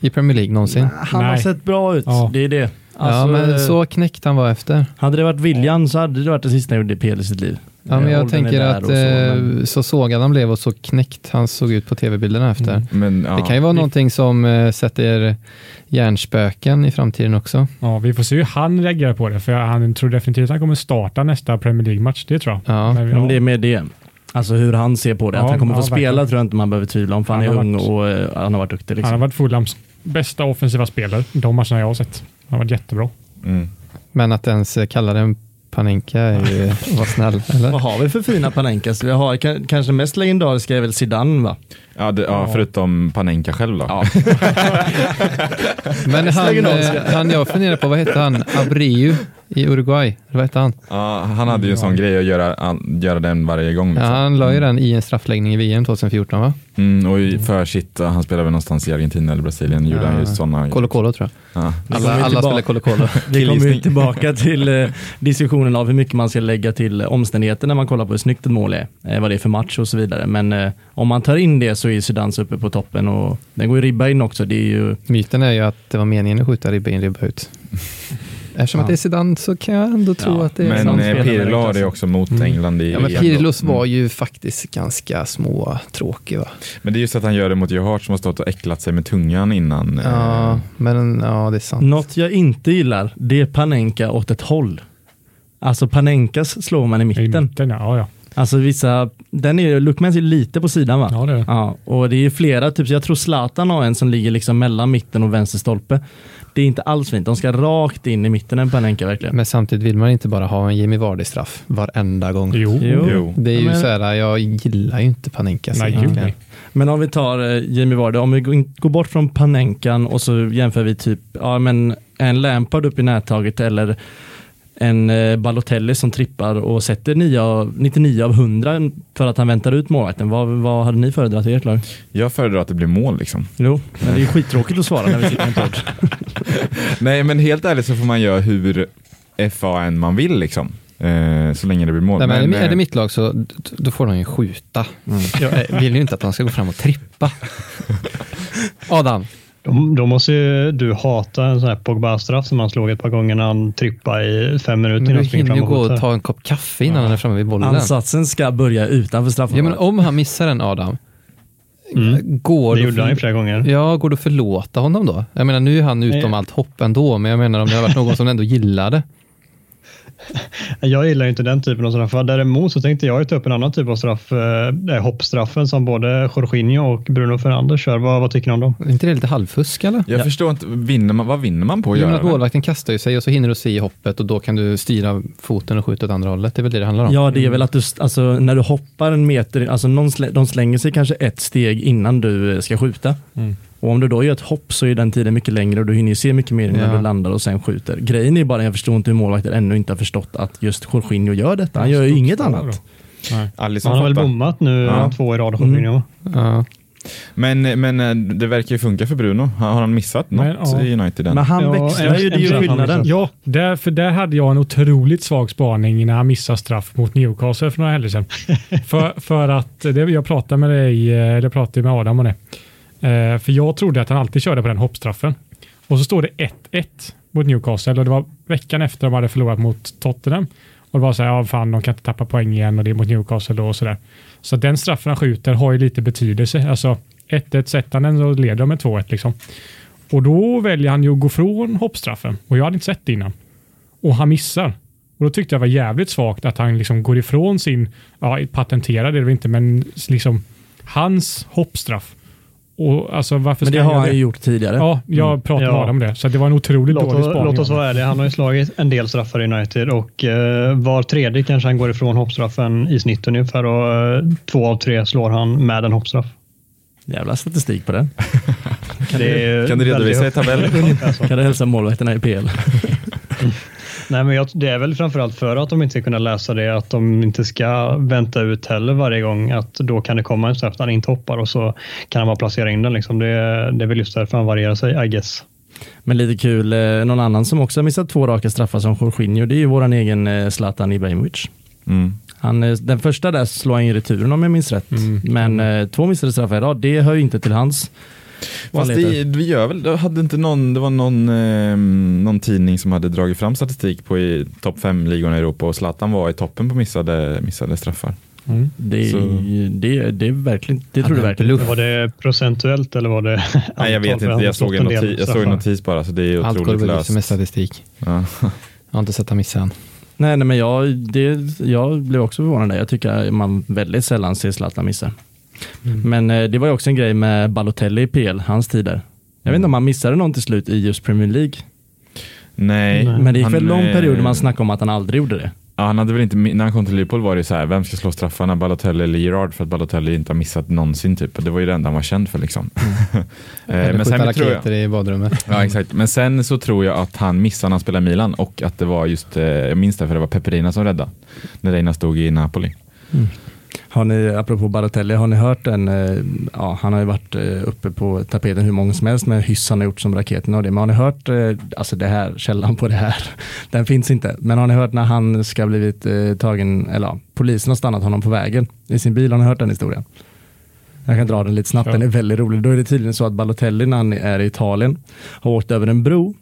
i Premier League någonsin? Han har Nej. sett bra ut, Ja. det är det. ja, Alltså, men så knäckt han var efter. Hade det varit viljan så hade det varit det sista han gjorde i PL i sitt liv. Ja, men jag tänker att så, men- eh, så sågad han blev och så knäckt han såg ut på tv-bilderna efter. Mm. Men, ja. Det kan ju vara någonting som eh, sätter hjärnspöken i framtiden också. Ja, vi får se hur han reagerar på det, för han tror definitivt att han kommer starta nästa Premier League-match, det tror jag. Ja. Men, Ja, men det är med det. Alltså hur han ser på det. Ja, att han kommer få ja, spela verkligen. tror jag inte man behöver tvivla om, för han, Han är ung varit- och eh, han har varit duktig. Han Liksom. har varit Fulhams bästa offensiva spelare, de matcherna jag har sett. Han har varit jättebra. Mm. Men att ens kalla den Panenka är ju vara snäll, eller? Vad har vi för fina Panenkas? Vi har ka- kanske mest legendariska är väl Zidane va? Ja, det, ja, förutom Panenka själv då. Ja. Men han, eh, han jag funderar på, vad hette han? Abreu i Uruguay? Vad hette han? Ja, han hade ju en sån grej att göra, an- göra den varje gång. Ja, Liksom. han la ju den i en straffläggning i VM 2014 va? Mm, och i- för sitt, han spelade väl någonstans i Argentina eller Brasilien, gjorde han ju Ja. sådana. Colo Colo tror jag. Ja. Alla, alla tillbaka- spelar Colo Colo. Vi kommer ju tillbaka till eh, diskussionen av hur mycket man ska lägga till omständigheter när man kollar på hur snyggt ett mål är, eh, vad det är för match och så vidare. Men eh, om man tar in det så är Zidane uppe på toppen och den går ju ribba in också. Det är ju Myten är ju att det var meningen att skjuta ribba in, ribba ut. Eftersom Ja. att det är Zidane så kan jag ändå tro Ja, att det är Men eh, Pirlo har det också mot Mm. England i Ja, men. Pirlos var Mm. ju faktiskt ganska små tråkig va? Men det är just att han gör det mot Joe Hart som har stått och äcklat sig med tungan innan. eh, Ja, men ja, det är sant. Något jag inte gillar, det är Panenka åt ett håll. Alltså Panenkas slår man i I mitten. mitten, ja, ja. Alltså vissa, den är Lookmans är lite på sidan va? ja det är det. Ja, och det är flera, typ, så jag tror Zlatan har en som ligger liksom mellan mitten och vänster stolpe. Det är inte alls fint, de ska rakt in i mitten en Panenka verkligen. Men samtidigt vill man inte bara ha en Jimmy Vardy-straff varenda gång. Jo, Jo. Det är ju Men- så här, jag gillar ju inte Panenka. nej, nej. Men om vi tar eh, Jamie Vardy, om vi går bort från Panenkan och så jämför vi typ ja, men en Lampard upp i nättaget eller en eh, Balotelli som trippar och sätter 9 av, 99 av 100 för att han väntar ut målvakten. Vad, vad hade ni föredragit i ert lag? Jag föredrar att det blir mål liksom. Jo, men det är ju skittråkigt att svara när vi sitter i en podd. Nej, men helt ärligt så får man göra hur FAN man vill liksom. Eh, så länge det blir mål. Nej, men är, det, är det eh, mitt lag så då får de ju skjuta. Jag eh, vill ju inte att de ska gå fram och trippa. Adam, Då, då måste ju du hata en sån här Pogba-straff som han slog ett par gånger när han trippade i fem minuter men innan du han springer hinner fram ju och gå och ta en kopp kaffe innan han är framme vid bollen. Ansatsen ska börja utanför Ja, straffområdet. men om han missar den Adam, Mm. går, Det du gjorde han ju flera gånger. ja, går du att förlåta honom då? Jag menar nu är han utom Nej. allt hopp ändå, men jag menar om det har varit någon som ändå gillade. Jag gillar inte den typen av straffar. Däremot så tänkte jag ta upp en annan typ av straff. Eh, hoppstraffen som både Jorginho och Bruno Fernandes kör. Vad, vad tycker ni om dem? Är inte det lite halvfusk eller? Jag förstår inte, vinner man, vad vinner man på att Jo, göra att det? målvakten kastar ju sig och så hinner du se i hoppet och då kan du styra foten och skjuta åt andra hållet. Det är väl det det handlar om. Ja, det är väl att du, alltså, när du hoppar en meter, alltså någon slä, de slänger sig kanske ett steg innan du eh, ska skjuta. Mm. Och om du då gör ett hopp så är den tiden mycket längre och du hinner ju se mycket mer innan Ja. du landar och sen skjuter. Grejen är bara, jag förstår inte hur målvakter ännu inte har förstått att just Jorginho gör detta. Han gör ju inget annat. Alisson Han har väl bommat nu Ja. två i rad, Mm. Jorginho. Ja. Men, men eh, det verkar ju funka för Bruno. Har han missat något Men, ja. i United? än? Men han Ja, växlar ju, det är ju skillnaden. Ja, där, för där hade jag en otroligt svag spaning när han missade straff mot Newcastle för några helger sedan. för, för att, det, jag pratade med dig, eh, eller pratade med Adam om det. Eh, för jag trodde att han alltid körde på den hoppstraffen. Och så står det 1-1 mot Newcastle och det var veckan efter de hade förlorat mot Tottenham. Och det var så här, ja fan de kan inte tappa poäng igen och det är mot Newcastle då och sådär. Så den straffen han skjuter har ju lite betydelse. Alltså 1-1 sätter han den så leder de med 2-1 liksom. Och då väljer han ju att gå från hoppstraffen och jag hade inte sett det innan. Och han missar. Och då tyckte jag det var jävligt svagt att han liksom går ifrån sin, ja patenterad är det väl inte, men liksom hans hoppstraff. Och alltså varför Men det har han ju gjort tidigare. Ja, jag pratade med Ja. Om det. Så det var en otroligt Låt, dålig spaning. låt oss vara ärliga. Han har ju slagit en del straffar i United och eh, var tredje kanske han går ifrån hoppstraffen i snitt ungefär och eh, två av tre slår han med en hoppstraff. Jävla statistik på den. Det är Kan du redovisa i tabellen? Kan du hälsa målvakterna i PL? Nej, men jag, det är väl framförallt för att de inte ska kunna läsa det, att de inte ska vänta ut heller varje gång. Att då kan det komma en straff där han inte hoppar och så kan han bara placera in den. Liksom. Det, det är väl just därför han varierar sig, I guess. Men lite kul, eh, någon annan som också har missat två raka straffar som Jorginho, det är ju våran egen eh, Zlatan Ibrahimovic. Mm. Han, eh, den första där slår han i returen om jag minns rätt. Mm. Men eh, två missade straffar idag, det hör ju inte till hans Fast det, vi gör väl, det hade inte någon, det var någon, eh, någon tidning som hade dragit fram statistik på i topp fem ligorna i Europa och Zlatan var i toppen på missade, missade straffar. Mm. Det, det, det är verkligen, det tror du verkligen. bluff. Var det procentuellt eller var det Nej jag vet inte, jag såg en, noti, jag såg en notis bara så det är Allt går otroligt väl löst. med statistik. Ja. Jag har inte sett han missa än. Nej, nej men jag, det, jag blev också förvånad där. Jag tycker att man väldigt sällan ser Zlatan missa. Mm. Men eh, det var ju också en grej med Balotelli i PL, hans tider. Jag vet inte om han missade någon till slut i just Premier League. Nej. Nej. Men det gick väl lång eh, period där man snackade om att han aldrig gjorde det. Ja, han hade väl inte, när han kom till Liverpool var det så här, vem ska slå straffarna, Balotelli eller Gerard? För att Balotelli inte har missat någonsin typ. Och det var ju det enda han var känd för liksom. Eh, Eller men sen tror jag, raketer i badrummet. ja, exakt. Men sen så tror jag att han missade när han spelade i Milan och att det var just, eh, jag minns det för det var Peperina som räddade. När Reina stod i Napoli. Har ni, apropå Balotelli, har ni hört den? eh, Ja, han har ju varit eh, uppe på tapeten hur många som helst med hyss han har gjort som raketen och det. Men har ni hört, eh, alltså det här, källan på det här, den finns inte. Men har ni hört när han ska ha blivit tagen, eller ja, polisen har stannat honom på vägen i sin bil, har ni hört den historien? Jag kan dra den lite snabbt, Ja. den är väldigt rolig. Då är det tydligen så att Balotelli när han är i Italien har åkt över en bro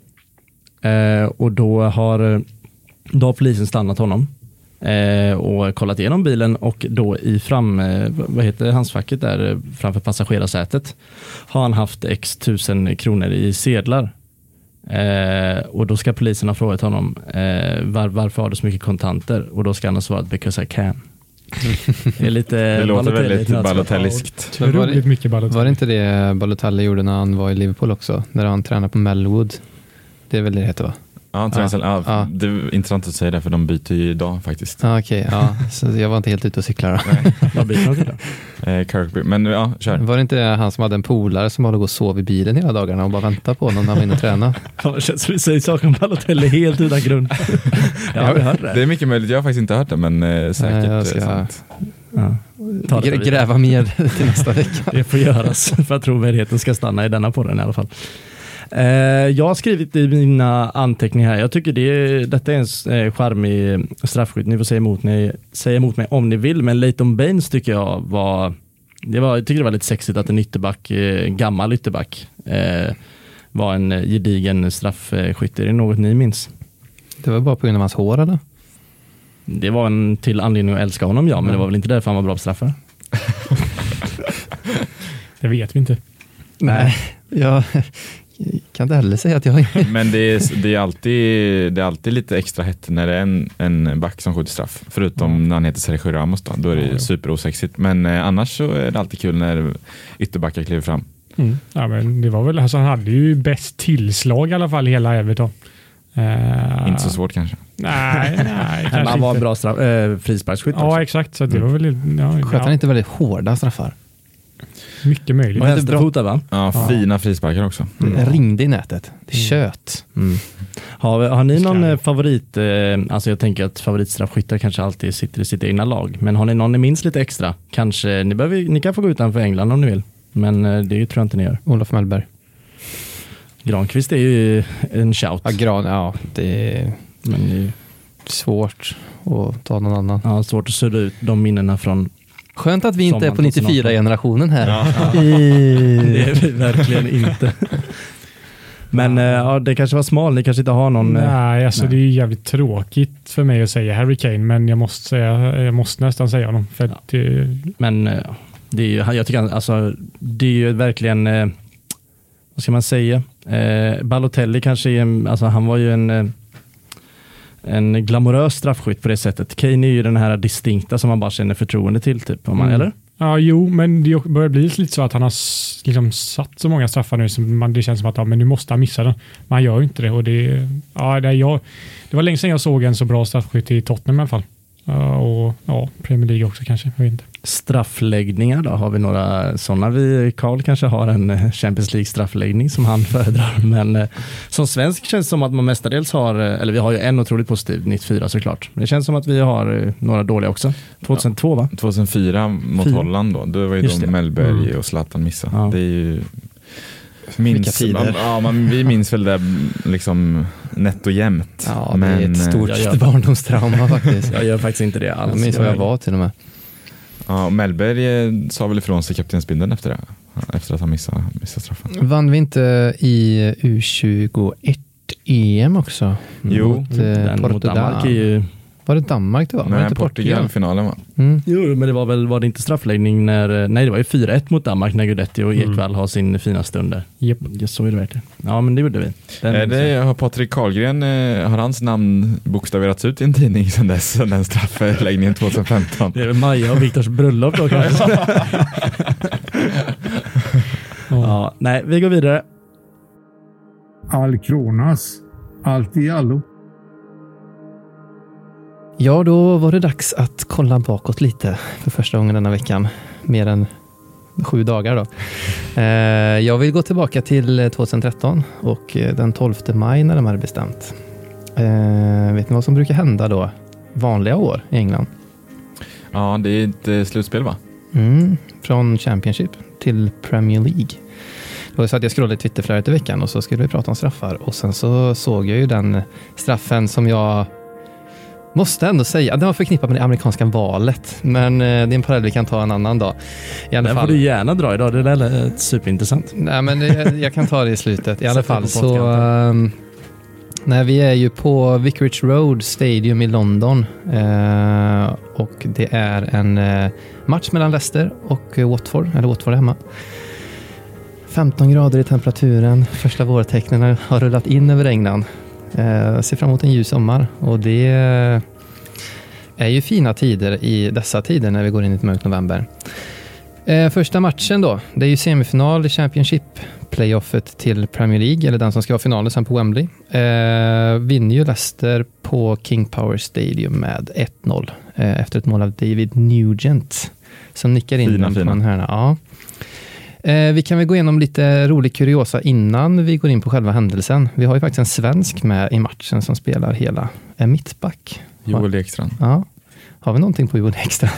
eh, och då har, då har polisen stannat honom och kollat igenom bilen och då i fram, eh, vad heter handskfacket där eh, framför passagerarsätet har han haft x tusen kronor i sedlar. Eh, och då ska polisen ha frågat honom eh, var, varför har du så mycket kontanter? Och då ska han ha svarat because I can. Det är lite Det låter väldigt. Balotelliskt. Otroligt mycket Balotelli. Var det inte det Balotelli gjorde när han var i Liverpool också? När han tränade på Melwood. Det är väl det det heter va? Ja, tränar- ja, Ja. Det är intressant att säga det för de byter ju idag faktiskt. Ja, okej. ja. Så jag var inte helt ute och cyklade. Vad blir det till då? Eh, Kirkby. Men ja, kör. Var det inte han som hade en polare som håller och sov i bilen hela dagarna och bara väntade på honom när han var inne och tränade? Ja, det känns som vi säger saker om Balotelli helt utan grund. Jag har hört det. Det är mycket möjligt, jag har faktiskt inte hört det men eh, säkert Nej, jag eh, ska- sant. Ja. Ta det Gr- vidare. gräva mer till nästa vecka. Det får göras för att trovärdigheten ska stanna i denna podden i alla fall. Eh, jag har skrivit i mina anteckningar här, jag tycker det, detta är en eh, charmig straffskytt. Ni får säga emot, ni, säga emot mig om ni vill, men Leighton Baines tycker jag var, det var jag tycker det var lite sexigt att en ytterback, eh, gammal ytterback, var en gedigen straffskytt. Är det något ni minns? Det var bara på grund av hans hår eller? Det var en till anledning att älska honom, ja, men det var väl inte därför han var bra på straffar? Det vet vi inte. Nej, jag, kan inte heller säga att jag Men det är, det, är alltid, det är alltid lite extra hett när det är en, en back som skjuter straff. Förutom när han heter Sergio Ramos då, då är det jo. superosexigt. Men eh, annars så är det alltid kul när ytterbackar kliver fram. Mm. Ja, men det var väl, alltså, han hade ju bäst tillslag i alla fall i hela Everton. Eh, Inte så svårt kanske. Nej, nej han var en bra straff, äh, frisparksskytt Ja, exakt. Så det var väl ja, sköt han ja, inte väldigt hårda straffar. Mycket möjligt. Och vänsterfotad va? Ja, Ja. fina frisparkar också. Det ringde i nätet. Det tjöt. Mm. Har, har ni någon ni. eh, favorit, eh, alltså jag tänker att favoritstraffskyttar kanske alltid sitter i sitt egna lag, men har ni någon ni minns lite extra? Kanske, ni, behöver, ni kan få gå utanför England om ni vill, men eh, det tror jag inte ni gör. Olof Mellberg. Granqvist är ju en shout, Ja, gran, ja, det är men det är svårt att ta någon annan. ja, svårt att sudda ut de minnena från Skönt att vi inte är på Sommaren 94-generationen här. Det är vi verkligen inte. Men eh, ja, det kanske var smal, ni kanske inte har någon... eh, Nej, alltså nej. det är ju jävligt tråkigt för mig att säga Harry Kane, men jag måste, säga, jag måste nästan säga honom. För att det, Men eh, det är ju, jag tycker alltså, det är ju verkligen, vad ska man säga? Eh, Balotelli kanske alltså han var ju en, en glamorös straffskytt på det sättet. Kane är ju den här distinkta som man bara känner förtroende till, typ, om man, Mm. eller? ja, jo, men det börjar bli lite så att han har liksom satt så många straffar nu som man, det känns som att ja, men nu måste han missa den. Men han gör ju inte det. Och det, ja, det, jag, det var länge sedan jag såg en så bra straffskytt i Tottenham i alla fall. Ja, och ja, Premier League också kanske. Jag vet inte. Straffläggningar då, har vi några sådana? Vi, Karl kanske har en eh, Champions League straffläggning som han föredrar, men eh, som svensk känns det som att man mestadels har, eh, eller vi har ju en otroligt positiv, 94 såklart, men det känns som att vi har några dåliga också. 2002 va? 2004 mot Fyra. Holland då, då var ju Just då det. Mellberg Mm. och Zlatan missade. Ja. Det är ju... Minns, tider. ja, man, vi minns väl det liksom nätt och jämnt. Ja, det Men, är ett stort barndomstrauma faktiskt. Jag gör faktiskt inte det alls. Jag minns var jag var till och med. Ja, och Mellberg eh, sa väl ifrån sig kaptensbindeln efter det. Efter att han missade, missade straffen. Vann vi inte i U21-EM också? Jo, mot, eh, Den mot. Danmark är ju... Var det Danmark det var? var det Nej, inte Portugal? Portugal-finalen va? Mm. Jo, men det var väl, var det inte straffläggning när, nej det var ju 4-1 mot Danmark när Guidetti och Ekvall har sin fina stund där. Japp. Ja, så är det verkligen. Ja, men det gjorde vi. Den jag. det har Patrik Karlgren, eh, har hans namn bokstaverats ut i en tidning sedan dess, sedan den straffläggningen 2015? Det är väl Maja och Viktors bröllop då kanske. ja, nej, vi går vidare. Alcronas. Allt i allo. Ja, då var det dags att kolla bakåt lite för första gången denna veckan. Mer än sju dagar då. Eh, jag vill gå tillbaka till eh, 2013 och eh, den 12 maj när de hade bestämt. Eh, vet ni vad som brukar hända då? Vanliga år i England. Ja, det är ett slutspel va? Mm, från Championship till Premier League. Det var så att jag scrollade i Twitterflödet i veckan och så skulle vi prata om straffar och sen så såg jag ju den straffen som jag måste ändå säga, den var förknippad med det amerikanska valet, men eh, det är en parallell vi kan ta en annan dag. I alla Den får fall. du gärna dra idag, det där lät superintressant. Nej, men jag, jag kan ta det i slutet. I alla fall så... Um, nej, vi är ju på Vicarage Road Stadium i London eh, och det är en eh, match mellan Leicester och eh, Watford, eller Watford hemma. 15 grader i temperaturen, första vårtecknen har rullat in över England. Eh, ser fram emot en ljus sommar och det är ju fina tider i dessa tider när vi går in i ett mörkt november. Eh, första matchen då, det är ju semifinal i Championship, playoffet till Premier League, eller den som ska vara finalen sen på Wembley. Eh, vinner ju Leicester på King Power Stadium med 1-0 eh, efter ett mål av David Nugent som nickar in Fina, den på fina. en hörna. Ja. Eh, vi kan väl gå igenom lite rolig kuriosa innan vi går in på själva händelsen. Vi har ju faktiskt en svensk med i matchen som spelar hela eh, mittback. Joel Ekstrand. Ja. Har vi någonting på Joel Extra?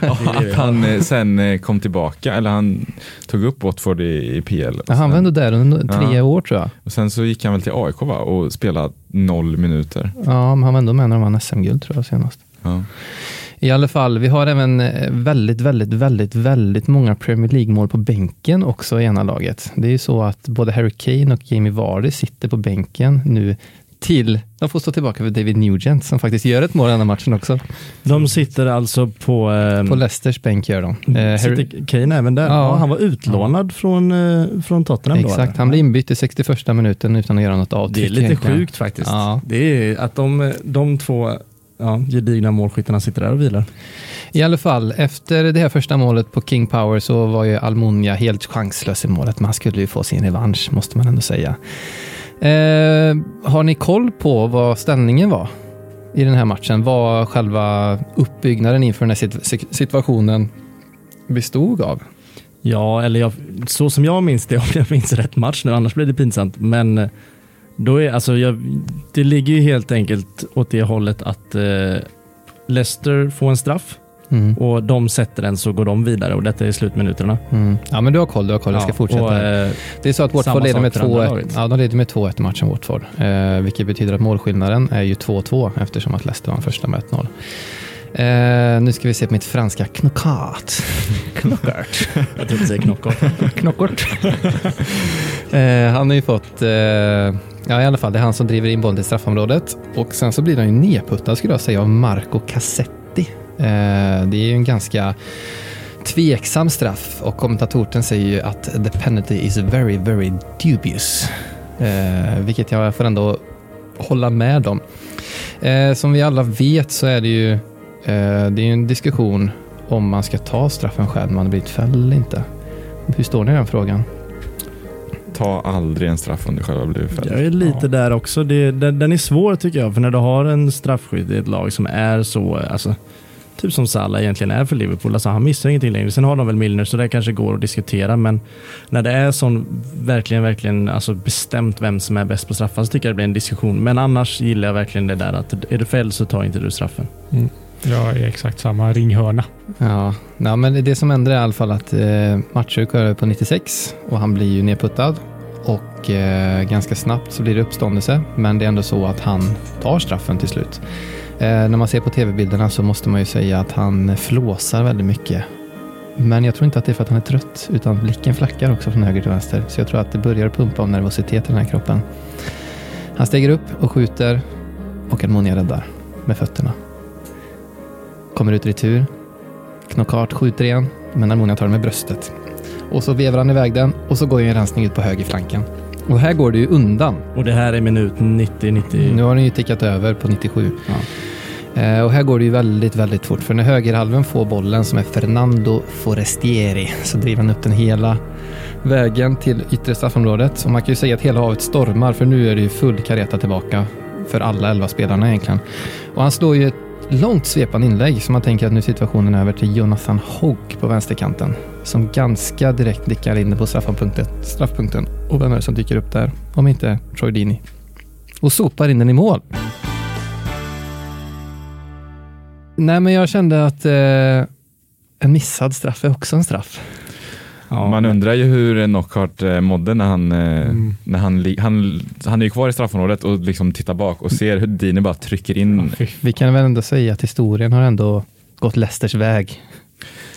Att han eh, sen eh, kom tillbaka, eller han tog upp Watford i, i PL. Ja, han var ändå där under tre Ja. år tror jag. och sen så gick han väl till AIK va? och spelade noll minuter. Ja, men han var ändå med när de vann SM-guld tror jag senast. Ja. I alla fall, vi har även eh, väldigt, väldigt, väldigt, väldigt många Premier League-mål på bänken också i ena laget. Det är ju så att både Harry Kane och Jamie Vardy sitter på bänken nu till, de får stå tillbaka för David Nugent som faktiskt gör ett mål i den här matchen också. De sitter alltså på... Eh, På Leicesters bänk gör de. Eh, Harry- sitter Kane även där? Ja. Ja. han var utlånad från, eh, från Tottenham då? Exakt, eller? han blir inbytt i 61 minuten utan att göra något avtryck. Det är lite egentligen. sjukt faktiskt. Ja. Det är att de, de två ja, gedigna målskyttarna sitter där och vilar. I alla fall, efter det här första målet på King Power så var ju Almunia helt chanslös i målet. Man skulle ju få sin revansch, måste man ändå säga. Eh, har ni koll på vad ställningen var i den här matchen? Vad själva uppbyggnaden inför den här sit- situationen bestod av? Ja, eller jag, så som jag minns det, om jag minns rätt match nu, annars blir det pinsamt. Men eh, då är, alltså, jag, det ligger ju helt enkelt åt det hållet att eh, Leicester får en straff Mm. och de sätter den så går de vidare och detta är slutminuterna. Mm. Ja, men du har koll, du har koll. Jag ska Ja, fortsätta. och, eh, Det är så att Watford leder med för andra 2-1 laget. ja, de leder med 2-1 i matchen Watford. Eh, vilket betyder att målskillnaden är ju 2-2 eftersom att Leicester vann första med 1-0. Eh, nu ska vi se på mitt franska knockout. Knockart. jag tror inte säger knockout. Knockart. eh, han har ju fått, eh, ja i alla fall det är han som driver in bollen till straffområdet. Och sen så blir han ju nedputtad skulle jag säga av Marco Cassetti. Eh, det är ju en ganska tveksam straff och kommentatorn säger ju att the penalty is very, very dubious. Eh, vilket jag får ändå hålla med om. Eh, som vi alla vet så är det ju eh, det är en diskussion om man ska ta straffen själv när man har blivit fälld eller inte. Hur står ni i den frågan? Ta aldrig en straff om du själv har blivit fälld. Jag är lite Ja. där också. Det, den, den är svår tycker jag, för när du har en straffskytt i ett lag som är så, alltså, typ som Salah egentligen är för Liverpool, alltså han missar ingenting längre. Sen har de väl Milner så det kanske går att diskutera, men när det är sån verkligen, verkligen alltså bestämt vem som är bäst på straffar så tycker jag det blir en diskussion. Men annars gillar jag verkligen det där att är du fälld så tar inte du straffen. Jag är exakt samma ringhörna. Ja, ja men det som händer är i alla fall att eh, går är på 96 och han blir ju nedputtad. Och eh, ganska snabbt så blir det uppståndelse, men det är ändå så att han tar straffen till slut. Eh, när man ser på tv-bilderna så måste man ju säga att han flåsar väldigt mycket. Men jag tror inte att det är för att han är trött, utan blicken flackar också från höger till vänster. Så jag tror att det börjar pumpa av nervositet i den här kroppen. Han stiger upp och skjuter och Almonia räddar med fötterna. Kommer ut i retur. Knockart skjuter igen, men Almunia tar den med bröstet. Och så vevar han iväg den och så går ju en rensning ut på höger flanken. Och här går det ju undan. Och det här är minut 90-90. Nu har den ju tickat över på 97. Eh, och här går det ju väldigt, väldigt fort. För när högerhalven får bollen som är Fernando Forestieri så driver han upp den hela vägen till yttre straffområdet. Och man kan ju säga att hela havet stormar för nu är det ju full kareta tillbaka för alla elva spelarna egentligen. Och han slår ju ett långt svepande inlägg så man tänker att nu är situationen över till Jonathan Hogg på vänsterkanten som ganska direkt nickar in på straffpunkten. straffpunkten. Och vem är det som dyker upp där? Om inte Troy Dini? Och sopar in den i mål. Nej, men jag kände att eh, en missad straff är också en straff. Ja, Man undrar ju hur Knockhart eh, mådde när han, eh, Mm. när han, han, han är ju kvar i straffområdet och liksom tittar bak och ser hur Dini bara trycker in. Vi kan väl ändå säga att historien har ändå gått Leicesters väg.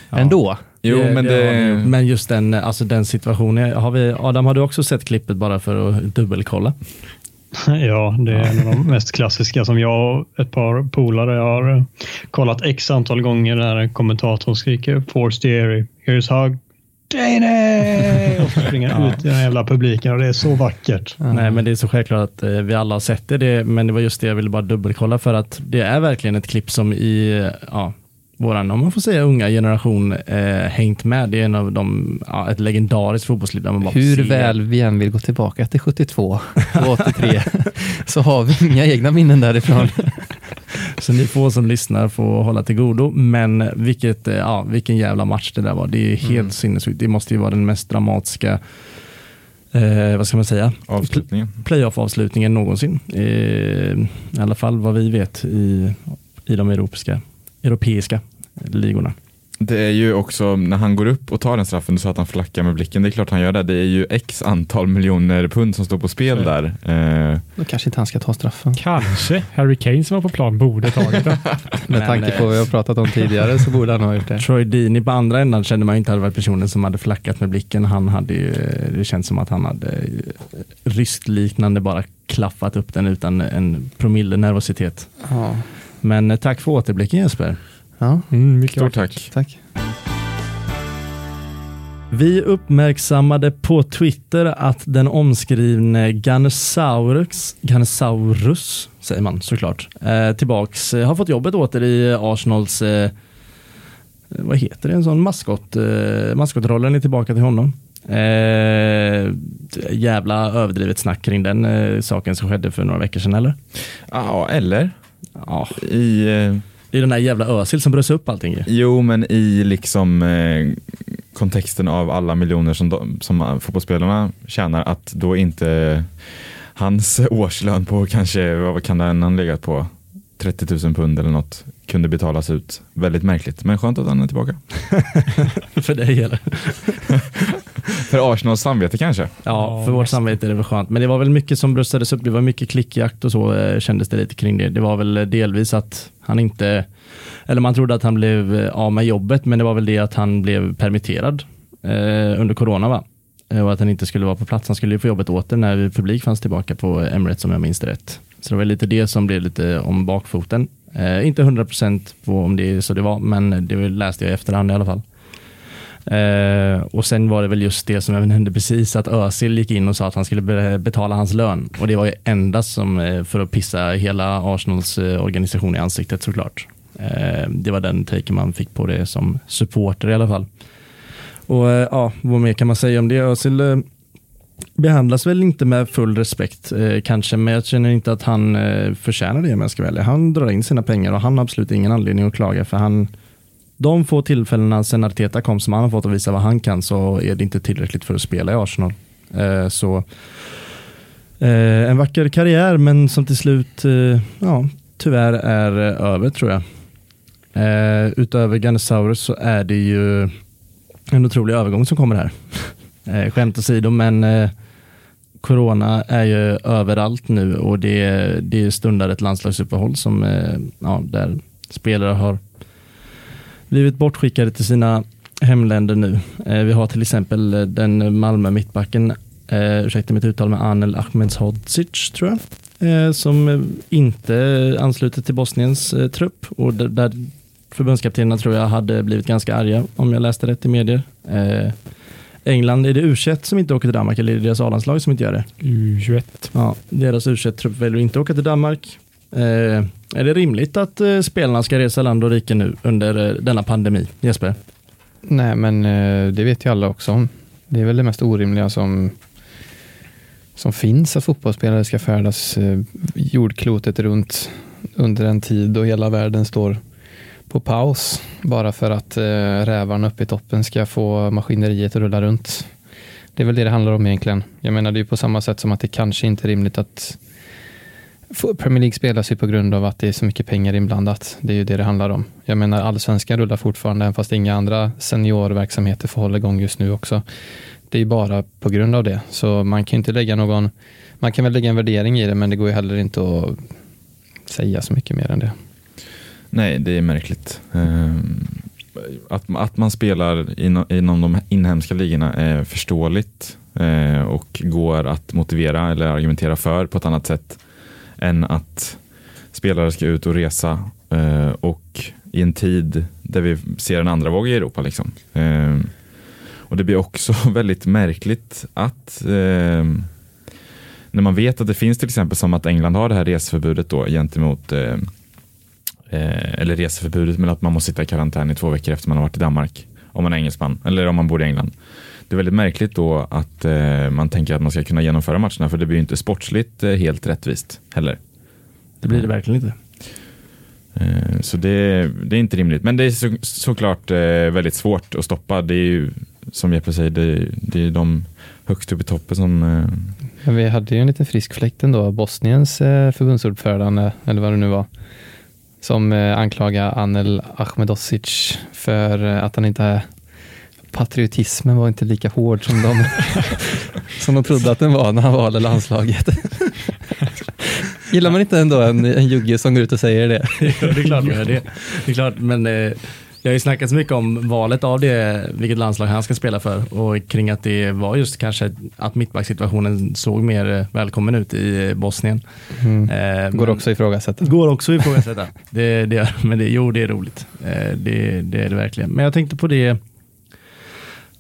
Ja. Ändå. Jo, men har det, men just den, alltså den situationen. Har vi, Adam, har du också sett klippet bara för att dubbelkolla? Ja, det är en av de mest klassiska som jag och ett par polare har kollat x antal gånger när kommentatorn skriker “Force Theory, here's hug, Dane!” och så springer Ja. ut i den jävla publiken och det är så vackert. Nej, men det är så självklart att eh, vi alla har sett det, det, men det var just det jag ville bara dubbelkolla för att det är verkligen ett klipp som i, eh, ja, våran, om man får säga unga generation, eh, hängt med. Det är en av de, ja, ett legendariskt fotbollsklipp där man bara Hur väl vi än vill gå tillbaka till 72 och 83 så har vi inga egna minnen därifrån. Så ni få som lyssnar får hålla till godo. Men vilket, eh, ja, vilken jävla match det där var. Det är helt Mm. sinnessjukt. Det måste ju vara den mest dramatiska, eh, vad ska man säga, avslutningen. playoff-avslutningen någonsin. Eh, I alla fall vad vi vet i, i de europeiska, europeiska ligorna. Det är ju också när han går upp och tar den straffen, du sa att han flackar med blicken. Det är klart han gör det. Det är ju x antal miljoner pund som står på spel där. Eh, Då kanske inte han ska ta straffen. Kanske Harry Kane som var på plan borde tagit den. Med Men, tanke på eh, vad vi har pratat om tidigare så borde han ha gjort det. Troy Deeney på andra änden kände man inte hade varit personen som hade flackat med blicken. Han hade ju, det känns som att han hade eh, rystliknande bara klaffat upp den utan en promille nervositet. Ja. Men eh, tack för återblicken Jesper. Ja, Mm, mycket Stort tack. tack. Vi uppmärksammade på Twitter att den omskrivne Ganosaurus, Ganosaurus säger man såklart, eh, tillbaks, eh, har fått jobbet åter i Arsenals, eh, vad heter det, en sån maskot, eh, maskotrollen är tillbaka till honom. Eh, jävla överdrivet snack kring den eh, saken som skedde för några veckor sedan eller? Ja, eller Ja, i... Eh, det är den där jävla Özil som bröt upp allting ju. jo, men i liksom eh, kontexten av alla miljoner som, de, som fotbollsspelarna tjänar, att då inte hans årslön på kanske, vad kan den ha legat på? 30 000 pund eller något kunde betalas ut. Väldigt märkligt, men skönt att han är tillbaka. för dig eller? För Arsenals samvete kanske. Ja, för vårt samvete är det väl skönt. Men det var väl mycket som bröstades upp. Det var mycket klickjakt och så eh, kändes det lite kring det. Det var väl eh, delvis att han inte, eller man trodde att han blev eh, av med jobbet, men det var väl det att han blev permitterad eh, under corona va? Och att han inte skulle vara på plats. Han skulle ju få jobbet åter när publik fanns tillbaka på Emirates om jag minns det rätt. Så det var lite det som blev lite om bakfoten. Eh, inte 100% på om det är så det var, men det läste jag i efterhand i alla fall. Eh, och sen var det väl just det som även hände precis, att Özil gick in och sa att han skulle betala hans lön. Och det var ju endast som eh, för att pissa hela Arsenals eh, organisation i ansiktet såklart. Eh, det var den taken man fick på det som supporter i alla fall. Och eh, ja, vad mer kan man säga om det? Özil eh, behandlas väl inte med full respekt eh, kanske, men jag känner inte att han eh, förtjänar det om jag ska välja. Han drar in sina pengar och han har absolut ingen anledning att klaga för han de få tillfällena sen Arteta kom som han har fått att visa vad han kan så är det inte tillräckligt för att spela i Arsenal. Eh, så eh, en vacker karriär men som till slut eh, ja, tyvärr är eh, över tror jag. Eh, utöver Ganesaurus så är det ju en otrolig övergång som kommer här. eh, skämt åsido men eh, Corona är ju överallt nu och det, det stundar ett landslagsuppehåll som, eh, ja, där spelare har blivit bortskickade till sina hemländer nu. Eh, vi har till exempel eh, den Malmö mittbacken, eh, ursäkta mitt uttal med Anel Ahmedhodzic tror jag, eh, som eh, inte ansluter till Bosniens eh, trupp och där, där förbundskaptenerna tror jag hade blivit ganska arga om jag läste rätt i medier. Eh, England, är det u som inte åker till Danmark eller är det deras A-landslag som inte gör det? U21. Ja, deras u trupp väljer att inte åka till Danmark. Eh, är det rimligt att eh, spelarna ska resa land och rike nu under eh, denna pandemi? Jesper? Nej, men det vet ju alla också om. Det är väl det mest orimliga som, som finns att fotbollsspelare ska färdas jordklotet runt under en tid då hela världen står på paus bara för att rävarna uppe i toppen ska få maskineriet att rulla runt. Det är väl det det handlar om egentligen. Jag menar, det är ju på samma sätt som att det kanske inte är rimligt att Premier League spelas ju på grund av att det är så mycket pengar inblandat. Det är ju det det handlar om. Jag menar, allsvenskan rullar fortfarande, även fast inga andra seniorverksamheter får hålla igång just nu också. Det är ju bara på grund av det. Så man kan ju inte lägga någon, man kan väl lägga en värdering i det, men det går ju heller inte att säga så mycket mer än det. Nej, det är märkligt. Eh, att, att man spelar inom, inom de inhemska ligorna är förståeligt eh, och går att motivera eller argumentera för på ett annat sätt än att spelare ska ut och resa eh, och i en tid där vi ser en andra våg i Europa. Liksom. Eh, Och det blir också väldigt märkligt att eh, när man vet att det finns till exempel som att England har det här reseförbudet då gentemot eh, eh, eller reseförbudet men att man måste sitta i karantän i två veckor efter man har varit i Danmark om man är engelsman eller om man bor i England. Det är väldigt märkligt då att eh, man tänker att man ska kunna genomföra matcherna för det blir ju inte sportsligt eh, helt rättvist heller. Det blir det verkligen inte. Eh, Så det, det är inte rimligt. Men det är så, såklart eh, väldigt svårt att stoppa. Det är ju som Jeppe säger, det, det är de högst upp i toppen som... eh, Men vi hade ju en liten frisk fläkt ändå, Bosniens förbundsordförande, eller vad det nu var, som anklagar Anel Ahmedosic för att han inte patriotismen var inte lika hård som de, som de trodde att den var när han valde landslaget. Gillar man inte ändå en, en jugge som går ut och säger det? det är klart man gör det. Det är klart, men eh, Det har ju snackats mycket om valet av det, vilket landslag han ska spela för och kring att det var just kanske att mittbacksituationen såg mer eh, välkommen ut i eh, Bosnien. Mm. Eh, Går men- också ifrågasätta. Går också ifrågasätta. det, det, men det, jo, det är roligt. Eh, det, det är det verkligen. Men jag tänkte på det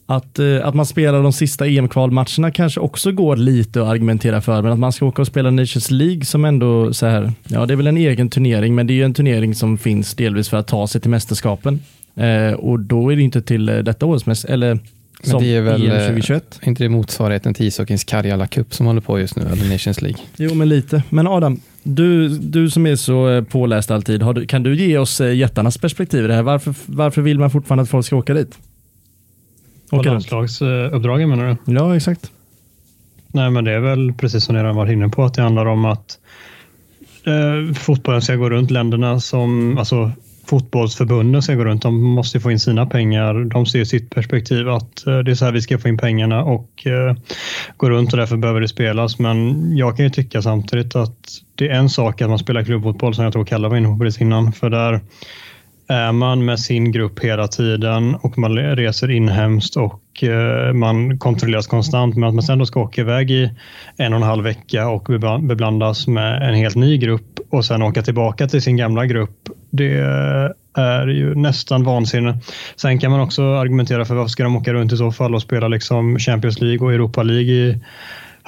att, eh, att man spelar de sista EM-kvalmatcherna kanske också går lite att argumentera för, men att man ska åka och spela Nations League som ändå så här, ja det är väl en egen turnering, men det är ju en turnering som finns delvis för att ta sig till mästerskapen. Eh, och då är det inte till eh, detta årets mästerskap, eller Men som det är väl, EM eh, 2021. inte det motsvarigheten till ishockeyns Karjala Cup som håller på just nu, eller Nations League? Jo, men lite. Men Adam, du, du som är så påläst alltid, du, kan du ge oss jättarnas perspektiv i det här? Varför, varför vill man fortfarande att folk ska åka dit? Runt. landslagsuppdragen menar du? Ja, exakt. Nej, men det är väl precis som ni redan varit inne på, att det handlar om att eh, fotbollen ska gå runt länderna som, alltså fotbollsförbunden ska gå runt. De måste få in sina pengar. De ser sitt perspektiv att eh, det är så här vi ska få in pengarna och eh, gå runt och därför behöver det spelas. Men jag kan ju tycka samtidigt att det är en sak att man spelar klubbfotboll som jag tror Kalle var inne på precis innan. För där är man med sin grupp hela tiden och man reser inhemskt och eh, man kontrolleras konstant. Men att man sen då ska åka iväg i en och en halv vecka och beblandas med en helt ny grupp och sen åka tillbaka till sin gamla grupp. Det är ju nästan vansinne. Sen kan man också argumentera för varför ska de åka runt i så fall och spela liksom Champions League och Europa League i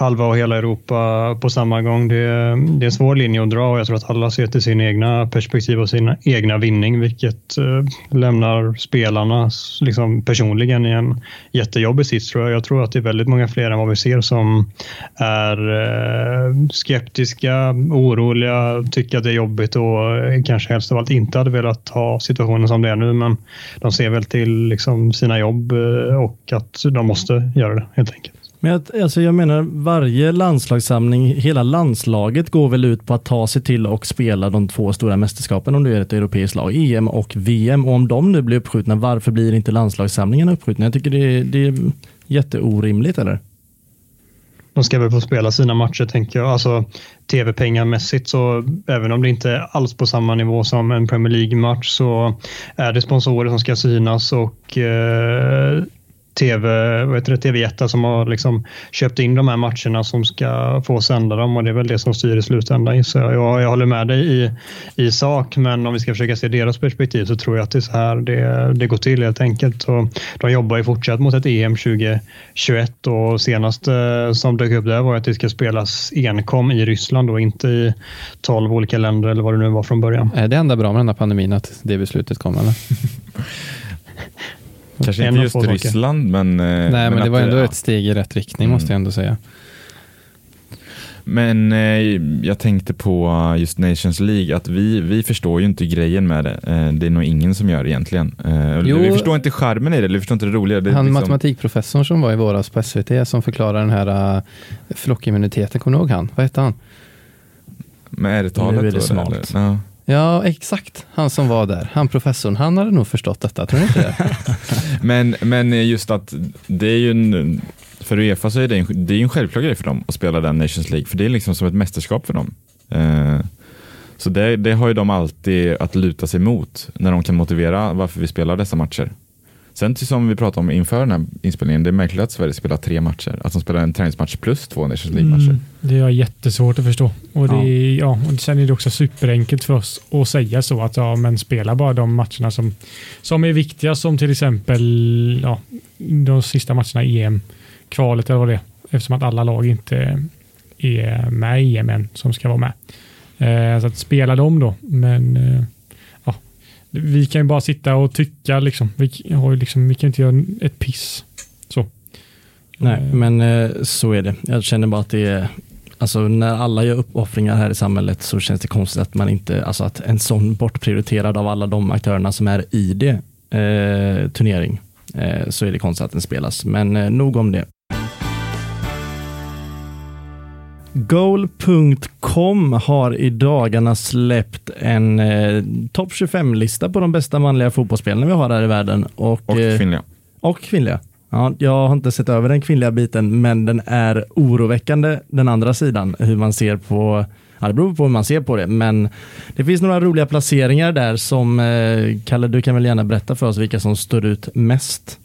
halva och hela Europa på samma gång. Det, det är en svår linje att dra och jag tror att alla ser till sin egna perspektiv och sin egna vinning, vilket eh, lämnar spelarna liksom personligen i en jättejobbig sits tror jag. Jag tror att det är väldigt många fler än vad vi ser som är eh, skeptiska, oroliga, tycker att det är jobbigt och eh, kanske helst av allt inte hade velat ha situationen som det är nu, men de ser väl till liksom sina jobb eh, och att de måste göra det helt enkelt. Men jag, alltså jag menar, varje landslagssamling, hela landslaget går väl ut på att ta sig till och spela de två stora mästerskapen om du är ett europeiskt lag, EM och VM. Och om de nu blir uppskjutna, varför blir inte landslagssamlingarna uppskjutna? Jag tycker det är, det är jätteorimligt, eller? De ska väl få spela sina matcher tänker jag. Alltså tv-pengamässigt så även om det inte är alls på samma nivå som en Premier League-match så är det sponsorer som ska synas och eh, TV, vad heter det, TV1 som har liksom köpt in de här matcherna som ska få sända dem och det är väl det som styr i slutändan jag. jag. Jag håller med dig i, i sak men om vi ska försöka se deras perspektiv så tror jag att det är så här det, det går till helt enkelt. Och de jobbar ju fortsatt mot ett EM 2021 och senast eh, som dök upp där var att det ska spelas enkom i Ryssland och inte i 12 olika länder eller vad det nu var från början. Är det enda bra med den här pandemin att det beslutet kom? Eller? Kanske En inte just. Ryssland, men... eh, Nej, men, det att, var ändå ja. ett steg i rätt riktning Mm. måste jag ändå säga. Men eh, jag tänkte på just Nations League, att vi, vi förstår ju inte grejen med det. Eh, det är nog ingen som gör egentligen. Eh, Jo. vi förstår inte charmen i det, eller vi förstår inte det roliga. Det Han liksom, matematikprofessorn som var i våras på SVT som förklarar den här uh, flockimmuniteten, kommer du ihåg han? Vad hette han? Men är det talet? Nu är det då, smalt. eller? Ja. Ja, exakt. Han som var där. Han professorn, han hade nog förstått detta, tror ni inte det? Men, men just att det är ju en, för Uefa så är det, en, det är en självklar grej för dem att spela den Nations League, för det är liksom som ett mästerskap för dem. Eh, så det, det har ju de alltid att luta sig mot när de kan motivera varför vi spelar dessa matcher. Sen som vi pratade om inför den här inspelningen, det är märkligt att Sverige spelar tre matcher. Att de spelar en träningsmatch plus två Nations League-matcher. Mm, det är jättesvårt att förstå. Och, det Ja. ja, och sen är det också superenkelt för oss att säga så att ja, men spela bara de matcherna som, som är viktiga som till exempel ja, de sista matcherna i EM, kvalet eller vad det är. Eftersom att alla lag inte är med i EM än som ska vara med. Eh, så att spela dem då. Men eh, vi kan ju bara sitta och tycka liksom. Vi, har ju liksom, vi kan inte göra ett piss. Så. Nej, Eh, men eh, så är det. Jag känner bara att det är, alltså när alla gör uppoffringar här i samhället så känns det konstigt att man inte, alltså att en sån bortprioriterad av alla de aktörerna som är i det eh, turnering, eh, så är det konstigt att den spelas. Men eh, nog om det. Goal.com har i dagarna släppt en eh, topp 25-lista på de bästa manliga fotbollsspelarna vi har här i världen. Och, Och eh, kvinnliga. och kvinnliga. Ja, jag har inte sett över den kvinnliga biten, men den är oroväckande, den andra sidan, hur man ser på Ja, det beror på hur man ser på det, men det finns några roliga placeringar där som, eh, Kalle, du kan väl gärna berätta för oss vilka som står ut mest?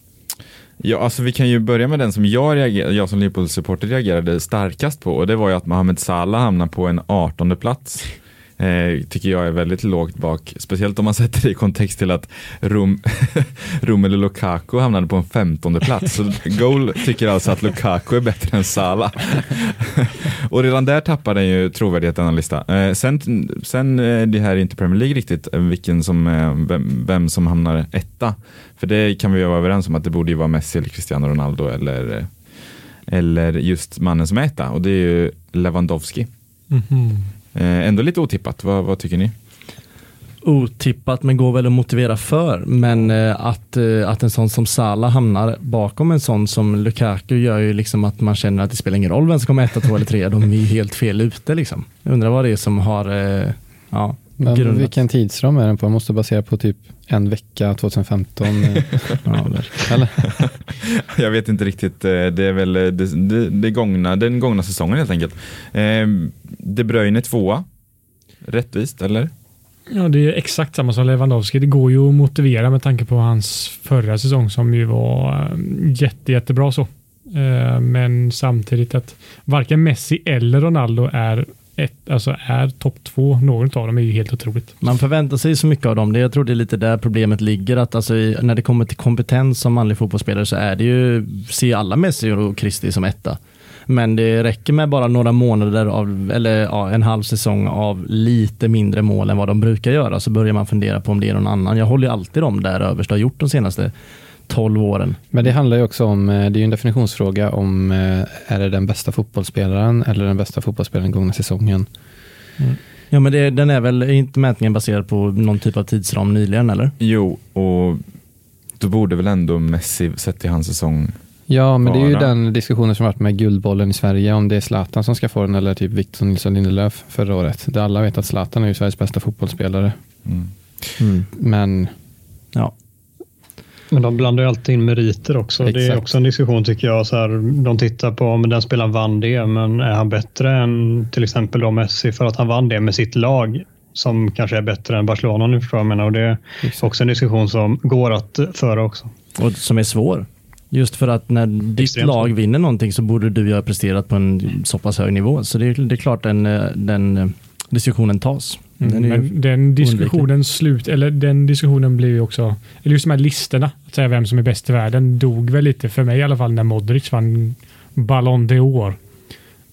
Ja, alltså vi kan ju börja med den som jag, reagerade, jag som Liverpool-supporter reagerade starkast på och det var ju att Mohamed Salah hamnar på en 18 plats. Eh, tycker jag är väldigt lågt bak, speciellt om man sätter det i kontext till att Rom, Romelu Lukaku hamnade på en 15 plats. Så Goal tycker alltså att Lukaku är bättre än Salah. och redan där tappar den ju trovärdigheten denna lista. Eh, sen, sen eh, det här är inte Premier League riktigt, eh, vilken som, eh, vem, vem som hamnar etta. För det kan vi ju vara överens om att det borde ju vara Messi eller Cristiano Ronaldo eller, eh, eller just mannen som är etta och det är ju Lewandowski. Mm -hmm. Eh, ändå lite otippat, vad, vad tycker ni? Otippat men går väl att motivera för. Men eh, att, eh, att en sån som Salah hamnar bakom en sån som Lukaku gör ju liksom att man känner att det spelar ingen roll vem som kommer etta, två eller tre. De är ju helt fel ute liksom. Jag undrar vad det är som har ja, men grundat. vilken tidsram är den på? Den måste basera på typ en vecka 2015. eh, eller? Jag vet inte riktigt, eh, det är väl eh, det, det, det gångna, den gångna säsongen helt enkelt. Eh, De Bruyne tvåa, rättvist eller? Ja, det är exakt samma som Lewandowski. Det går ju att motivera med tanke på hans förra säsong som ju var jätte, jättebra så. Eh, Men samtidigt att varken Messi eller Ronaldo är, ett, alltså är topp två. Någon av dem är ju helt otroligt. Man förväntar sig så mycket av dem. Det, jag tror det är lite där problemet ligger. Att alltså, när det kommer till kompetens som manlig fotbollsspelare så är det ju, ser alla Messi och Kristi som etta. Men det räcker med bara några månader av, eller ja, en halv säsong av lite mindre mål än vad de brukar göra så börjar man fundera på om det är någon annan. Jag håller ju alltid dem där överst har gjort de senaste 12 åren. Men det handlar ju också om, eh, det är ju en definitionsfråga om eh, är det den bästa fotbollsspelaren eller den bästa fotbollsspelaren gångna säsongen. Ja men det, den är väl är inte mätningen baserad på någon typ av tidsram nyligen eller? Jo, och då borde väl ändå Messi, sett till hans säsong, Ja, men det är ju den diskussionen som varit med Guldbollen i Sverige, om det är Zlatan som ska få den eller typ Victor Nilsson Lindelöf förra året. Där alla vet att Zlatan är ju Sveriges bästa fotbollsspelare. mm. Men Ja. Men de blandar ju alltid in meriter också. Det är Exakt. också en diskussion tycker jag. Så här, de tittar på om den spelaren vann det, men är han bättre än till exempel då Messi för att han vann det med sitt lag som kanske är bättre än Barcelona ni förstår jag menar. Och det är också en diskussion som går att föra också. Och som är svår. Just för att när ditt Extremt lag vinner någonting så borde du ju ha presterat på en så pass hög nivå. Så det är, det är klart den, eh, den eh, diskussionen tas. Mm, Men den diskussionen slut, eller den diskussionen blir ju också, eller just de här listorna, att säga vem som är bäst i världen, dog väl lite för mig i alla fall när Modric vann Ballon d'Or.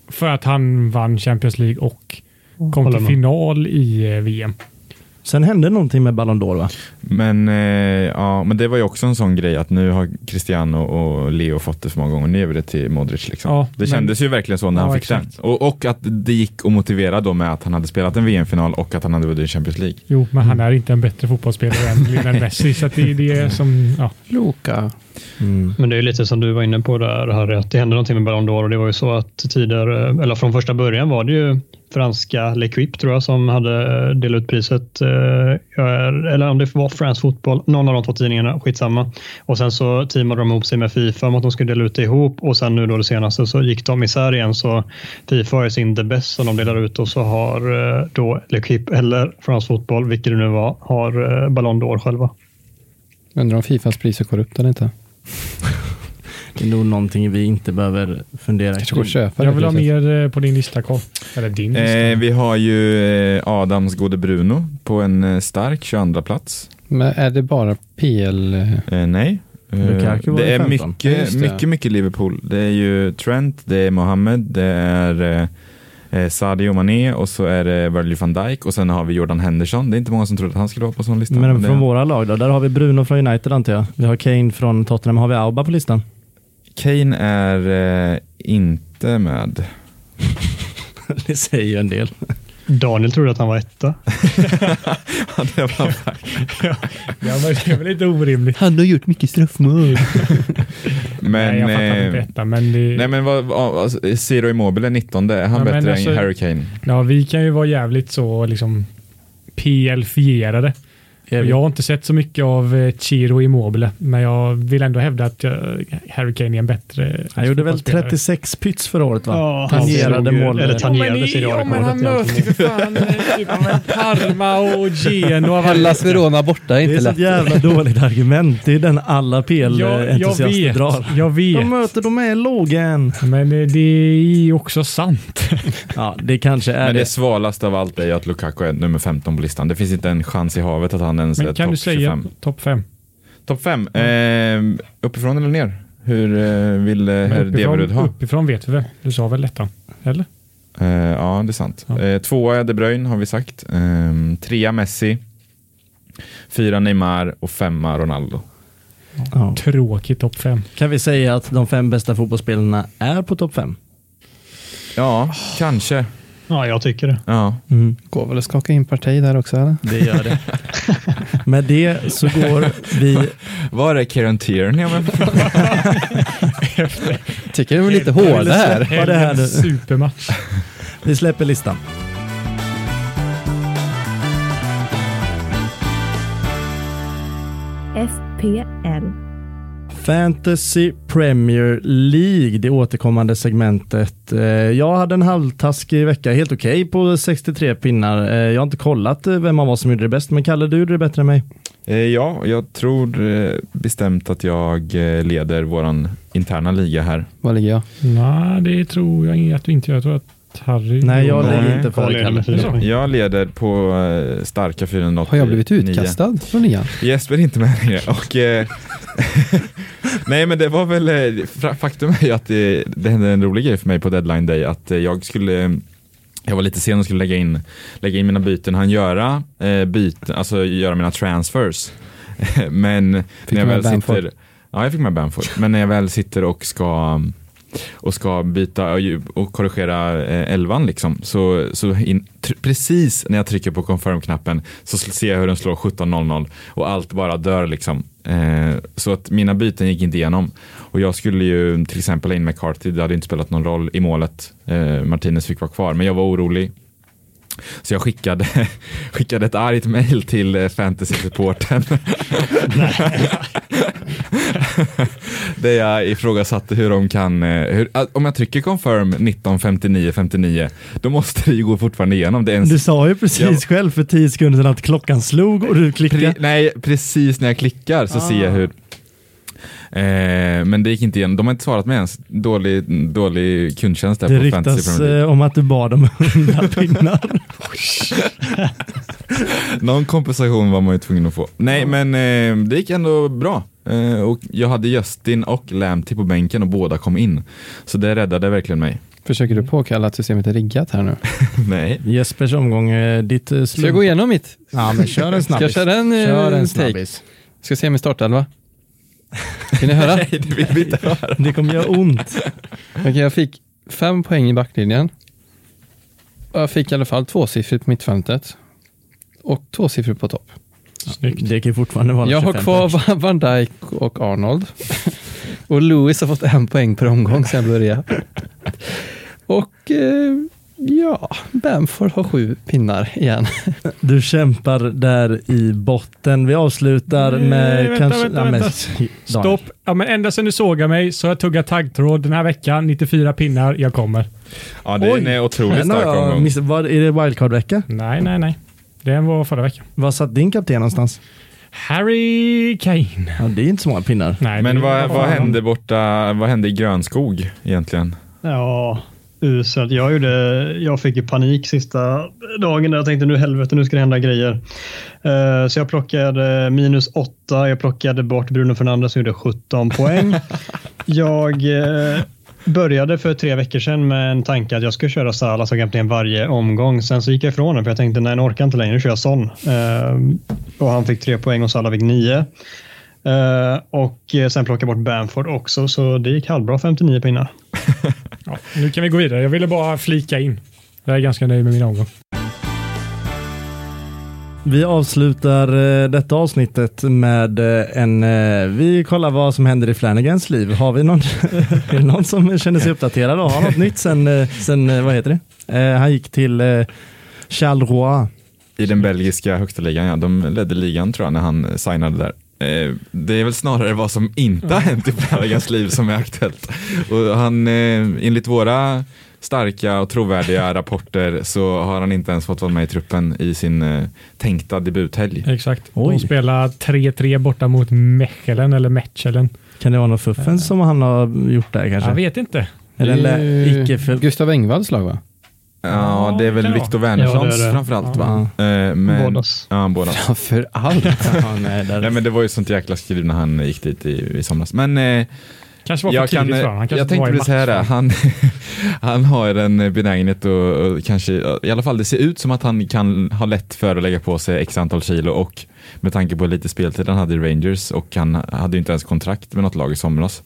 För att han vann Champions League och kom Håller till final i eh, VM. Sen hände någonting med Ballon d'Or va? Men, eh, ja, men det var ju också en sån grej att nu har Cristiano och Leo fått det för många gånger. Nu ger vi det till Modric. Liksom. Ja, det men- kändes ju verkligen så när Ja, han fick exakt. den. Och, och att det gick att motivera då med att han hade spelat en VM-final och att han hade vunnit Champions League. Jo, men han är inte en bättre fotbollsspelare än Lionel Messi, så att det, det är som, ja. Luka. Mm. Men det är ju lite som du var inne på där Harry, att det hände någonting med Ballon d'Or och det var ju så att tidigare, eller från första början var det ju franska L'Equipe tror jag som hade eh, delat ut priset. eh, Eller om det var France Football, någon av de två tidningarna, skitsamma. Och sen så teamade de ihop sig med Fifa om att de skulle dela ut det ihop och sen nu då det senaste så gick de isär igen så Fifa har sin The Best som de delar ut och så har eh, då L'Equipe eller France Football, vilket det nu var, har Ballon d'Or själva. Undrar om Fifas pris är korrupt eller inte. Det är nog någonting vi inte behöver fundera kring. köpa Jag det vill ha mer eh, på din lista, Carl. Eller din lista. Eh, vi har ju eh, Adams gode Bruno på en eh, stark 22 plats. Men är det bara PL? eh, Eh, nej. Eh, Lukaku var det är 15. mycket, det. mycket, mycket Liverpool. Det är ju Trent, det är Mohamed, det är eh, eh, Sadio Mané och så är det Virgil van Dijk och sen har vi Jordan Henderson. Det är inte många som trodde att han skulle vara på sån lista. Men det- från våra lag då? Där har vi Bruno från United antar jag. Vi har Kane från Tottenham. Har vi Auba på listan? Kane är eh, inte med. det säger ju en del. Daniel trodde att han var etta. Ja, det var ja, men det är väl inte orimligt. Han har gjort mycket straffmål. men, Nej, jag fattar eh, inte detta, men det, Nej men vad, alltså, Ciro Immobile 19, är han Ja, bättre alltså- än Harry Kane? ja, vi kan ju vara jävligt så liksom PL-fierade. Evigt. Jag har inte sett så mycket av eh, Chiro Immobile, men jag vill ändå hävda att eh, Harry Kane är en bättre Han gjorde väl fotbollsspelare. 36 pyts förra året va? Ja, Tangerade mål. Eller tangerade Serie ja, men han möter ju för fan eh, Parma och Genoa. Hellas. Verona borta är Det inte är så lätt. ett jävla dåligt argument. Det är den alla PL-entusiaster drar. jag De vet. möter de är lågen. Men eh, det är ju också sant. Ja, det kanske är Men det det. svalaste av allt är att Lukaku är nummer 15 på listan. Det finns inte en chans i havet att han är Men kan du säga 25. topp fem? Topp 5. Eh, uppifrån eller ner? Hur eh, vill eh, herr Deverud ha? uppifrån vet vi väl? Du sa väl ettan? Eller? Eh, ja, det är sant. Ja. Eh, tvåa De Bruyne har vi sagt. Eh, trea Messi. Fyra Neymar och femma Ronaldo. Ja. Tråkigt topp fem. Kan vi säga att de fem bästa fotbollsspelarna är på topp fem? Ja, kanske. Ja, jag tycker det. Ja. Mm. Går väl att skaka in parti där också eller? Det gör det. Med det så går vi... Var är Kieran Tierney? om jag? Tycker de är lite hårda här. Vad det här nu? Supermatch. Vi släpper listan. FPL. Fantasy Premier League, det återkommande segmentet. Eh, Jag hade en halvtaskig vecka, helt okej på 63 pinnar. Eh, Jag har inte kollat eh, vem av oss som gjorde det bäst, men Kalle, du gjorde det bättre än mig. Ja, jag tror bestämt att jag leder våran interna liga här. Var ligger jag? Nej, det tror jag inte att du inte gör. Jag tror att Harry... Nej, jag inte leder Så. poäng. Jag leder på starka 489. Har jag blivit utkastad från nian? Jesper är inte med längre. Och, eh, nej men det var väl, eh, faktum är ju att det, det hände en rolig grej för mig på deadline day att eh, jag skulle jag var lite sen och skulle lägga in, lägga in mina byten, han göra eh, byten, alltså göra mina transfers. men när du jag väl Bamford? sitter, ja jag fick med Bamford, men när jag väl sitter och ska och ska byta och korrigera eh, elvan liksom. Så, så in, precis när jag trycker på confirm-knappen så ser jag hur den slår 17.00 och allt bara dör liksom. Eh, så att mina byten gick inte igenom. Och jag skulle ju till exempel ha in McCarthy, det hade inte spelat någon roll i målet. Eh, Martinez fick vara kvar, men jag var orolig. Så jag skickade, skickade ett argt mail till eh, fantasy-supporten. Där jag ifrågasatte hur de kan, eh, hur, att om jag trycker confirm 19.59.59 då måste det ju gå fortfarande igenom. Det är en, Du sa ju precis Ja. själv för tio sekunder sedan att klockan slog och du klickade. pre, nej, precis när jag klickar så ser jag hur Eh, men det gick inte igenom. De har inte svarat mig ens. Dålig, dålig kundtjänst där Det på Fantasy ryktas Premier League. eh, om att du bad om hundra pinnar. Någon kompensation var man ju tvungen att få. Nej, men eh, det gick ändå bra. Eh, och jag hade Justin och Lamptey på bänken och båda kom in. Så det räddade verkligen mig. Försöker du påkalla att systemet är riggat här nu? Nej. Jespers omgång, eh, ditt eh, Ska jag gå igenom mitt? Ja, men kör en Ska jag snabbis. köra en, Kör en snabbis. Ska se min startelva? Vill ni höra? Nej, det vill vi inte höra. Det kommer göra ont. Okej, jag fick fem poäng i backlinjen. Jag fick i alla fall tvåsiffrigt på mittfältet. Och tvåsiffrigt på topp. Snyggt. Det kan ju fortfarande vara Jag har 25 kvar Van Dijk och Arnold. och Lewis har fått en poäng per omgång sedan jag började. Och eh, ja, Bamford har sju pinnar igen. Du kämpar där i botten. Vi avslutar Nej, med vänta, kanske... vänta, ja, men- vänta. Stopp. Ja, men ända sedan du sågar mig så har jag tuggat taggtråd den här veckan. 94 pinnar. Jag kommer. Ja, det är en eh, otroligt stark omgång. miss- vad- Är det wildcard-vecka? Nej, nej, nej. Den var förra veckan. Vad satt din kapten någonstans? Harry Kane. Ja, det är inte så många pinnar. Nej, Men det vad, var vad hände borta, vad hände i Grönskog egentligen? Ja, uselt. Jag, gjorde, jag fick ju panik sista dagen där jag tänkte nu helvete, nu ska det hända grejer. Eh, så jag plockade minus åtta. Jag plockade bort Bruno Fernandes som gjorde 17 poäng. jag eh, började för tre veckor sedan med en tanke att jag skulle köra Salah som kapten varje omgång. Sen så gick jag ifrån den för jag tänkte nej, nu orkar inte längre, nu kör jag Son. Eh, och han fick tre poäng och Salah fick nio. Eh, och sen plockade jag bort Bamford också, så det gick halvbra 59 pinnar. Ja, nu kan vi gå vidare. Jag ville bara flika in. Jag är ganska nöjd med min omgång. Vi avslutar eh, detta avsnittet med eh, en... eh, Vi kollar vad som händer i Flanagans liv. Har vi någon, är det någon som känner sig uppdaterad och har något nytt sen, sen vad heter det? Han gick till Charleroi. I den belgiska högsta ligan, ja. De ledde ligan tror jag när han signade där. Eh, Det är väl snarare vad som inte har hänt i Flaggans liv som är aktuellt. Och han, eh, enligt våra starka och trovärdiga rapporter så har han inte ens fått vara med i truppen i sin eh, tänkta debuthelg. Exakt. Oj. De spelar 3-3 borta mot Mechelen eller Mechelen. Kan det vara något fuffens som han har gjort där kanske? Jag vet inte. Lä- ju icke för... Gustav Engvalls lag va? Ja, det är väl Viktor Ja, Wernerssons det. framförallt va? Ja. Eh, Men, Bådas. Ja, båda. Framför allt. Ja, nej, där... Nej, men det var ju sånt jäkla skriv när han gick dit i, i somras. Men eh, Kanske var för jag, tidigt kan, för honom. Han kanske jag tänkte precis säga. Han, han har en benägenhet och, och kanske, i alla fall det ser ut som att han kan ha lätt för att lägga på sig x antal kilo och med tanke på lite speltid han hade i Rangers och han hade inte ens kontrakt med något lag i somras.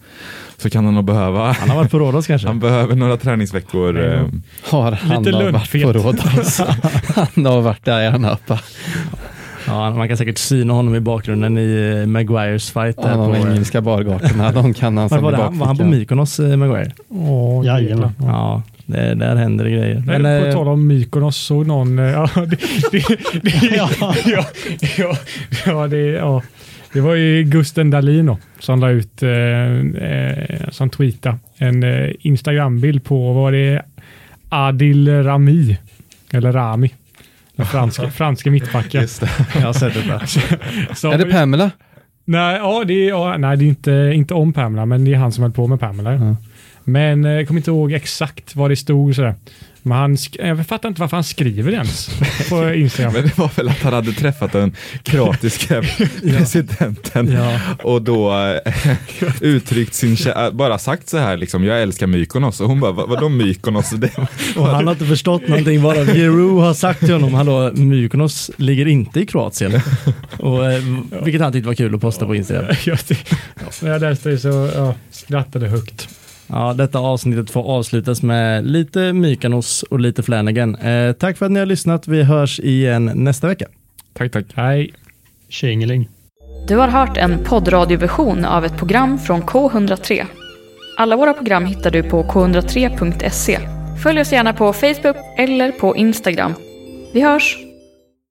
Så kan han nog behöva, Han har varit på Rhodos kanske? han behöver några träningsveckor. Eh, Har han Lite har varit på Rhodos. Han har varit där i Anapa. Ja, man kan säkert syna honom i bakgrunden i eh, Maguires fight. Där Ja, på, de engelska bargatorna, de kan han som var, det han, var han på. Mykonos, eh, Maguire? Åh, Jajamän. Ja. Ja, det, där händer det grejer. Men, Men, på eh, tal om Mykonos såg någon... Ja, det, det, det, ja, ja, ja, ja, det, ja. det var ju Gusten Dahlin som la ut, eh, som tweetade en eh, Instagram-bild på, vad var det, Adil Rami, eller Rami, franska, franska mittbacken. just det. jag har sett det där. Är det Pamela? Nej, ja, det är, ja, nej, det är inte, inte om Pamela, men det är han som höll på med Pamela. Ja. Men eh, jag kommer inte ihåg exakt vad det stod. Sådär. Men han, sk- jag fattar inte varför han skriver ens på Instagram. Men det var väl att han hade träffat den kroatiska presidenten Ja. och då eh, uttryckt sin kä- bara sagt så här liksom, jag älskar Mykonos och hon bara, "Vad- vadå Mykonos? Det, Och han har inte förstått någonting, bara Giroud har sagt till honom, hallå, Mykonos ligger inte i Kroatien. Och, eh, vilket han tyckte var kul att posta på Instagram. Ja, jag läste det så ja, skrattade högt. Ja, detta avsnittet får avslutas med lite Mykonos och lite Flanagan. Eh, tack för att ni har lyssnat. Vi hörs igen nästa vecka. tack, tack. Hej. Tjingeling. Du har hört en poddradioversion av ett program från K103. Alla våra program hittar du på k103.se. Följ oss gärna på Facebook eller på Instagram. Vi hörs!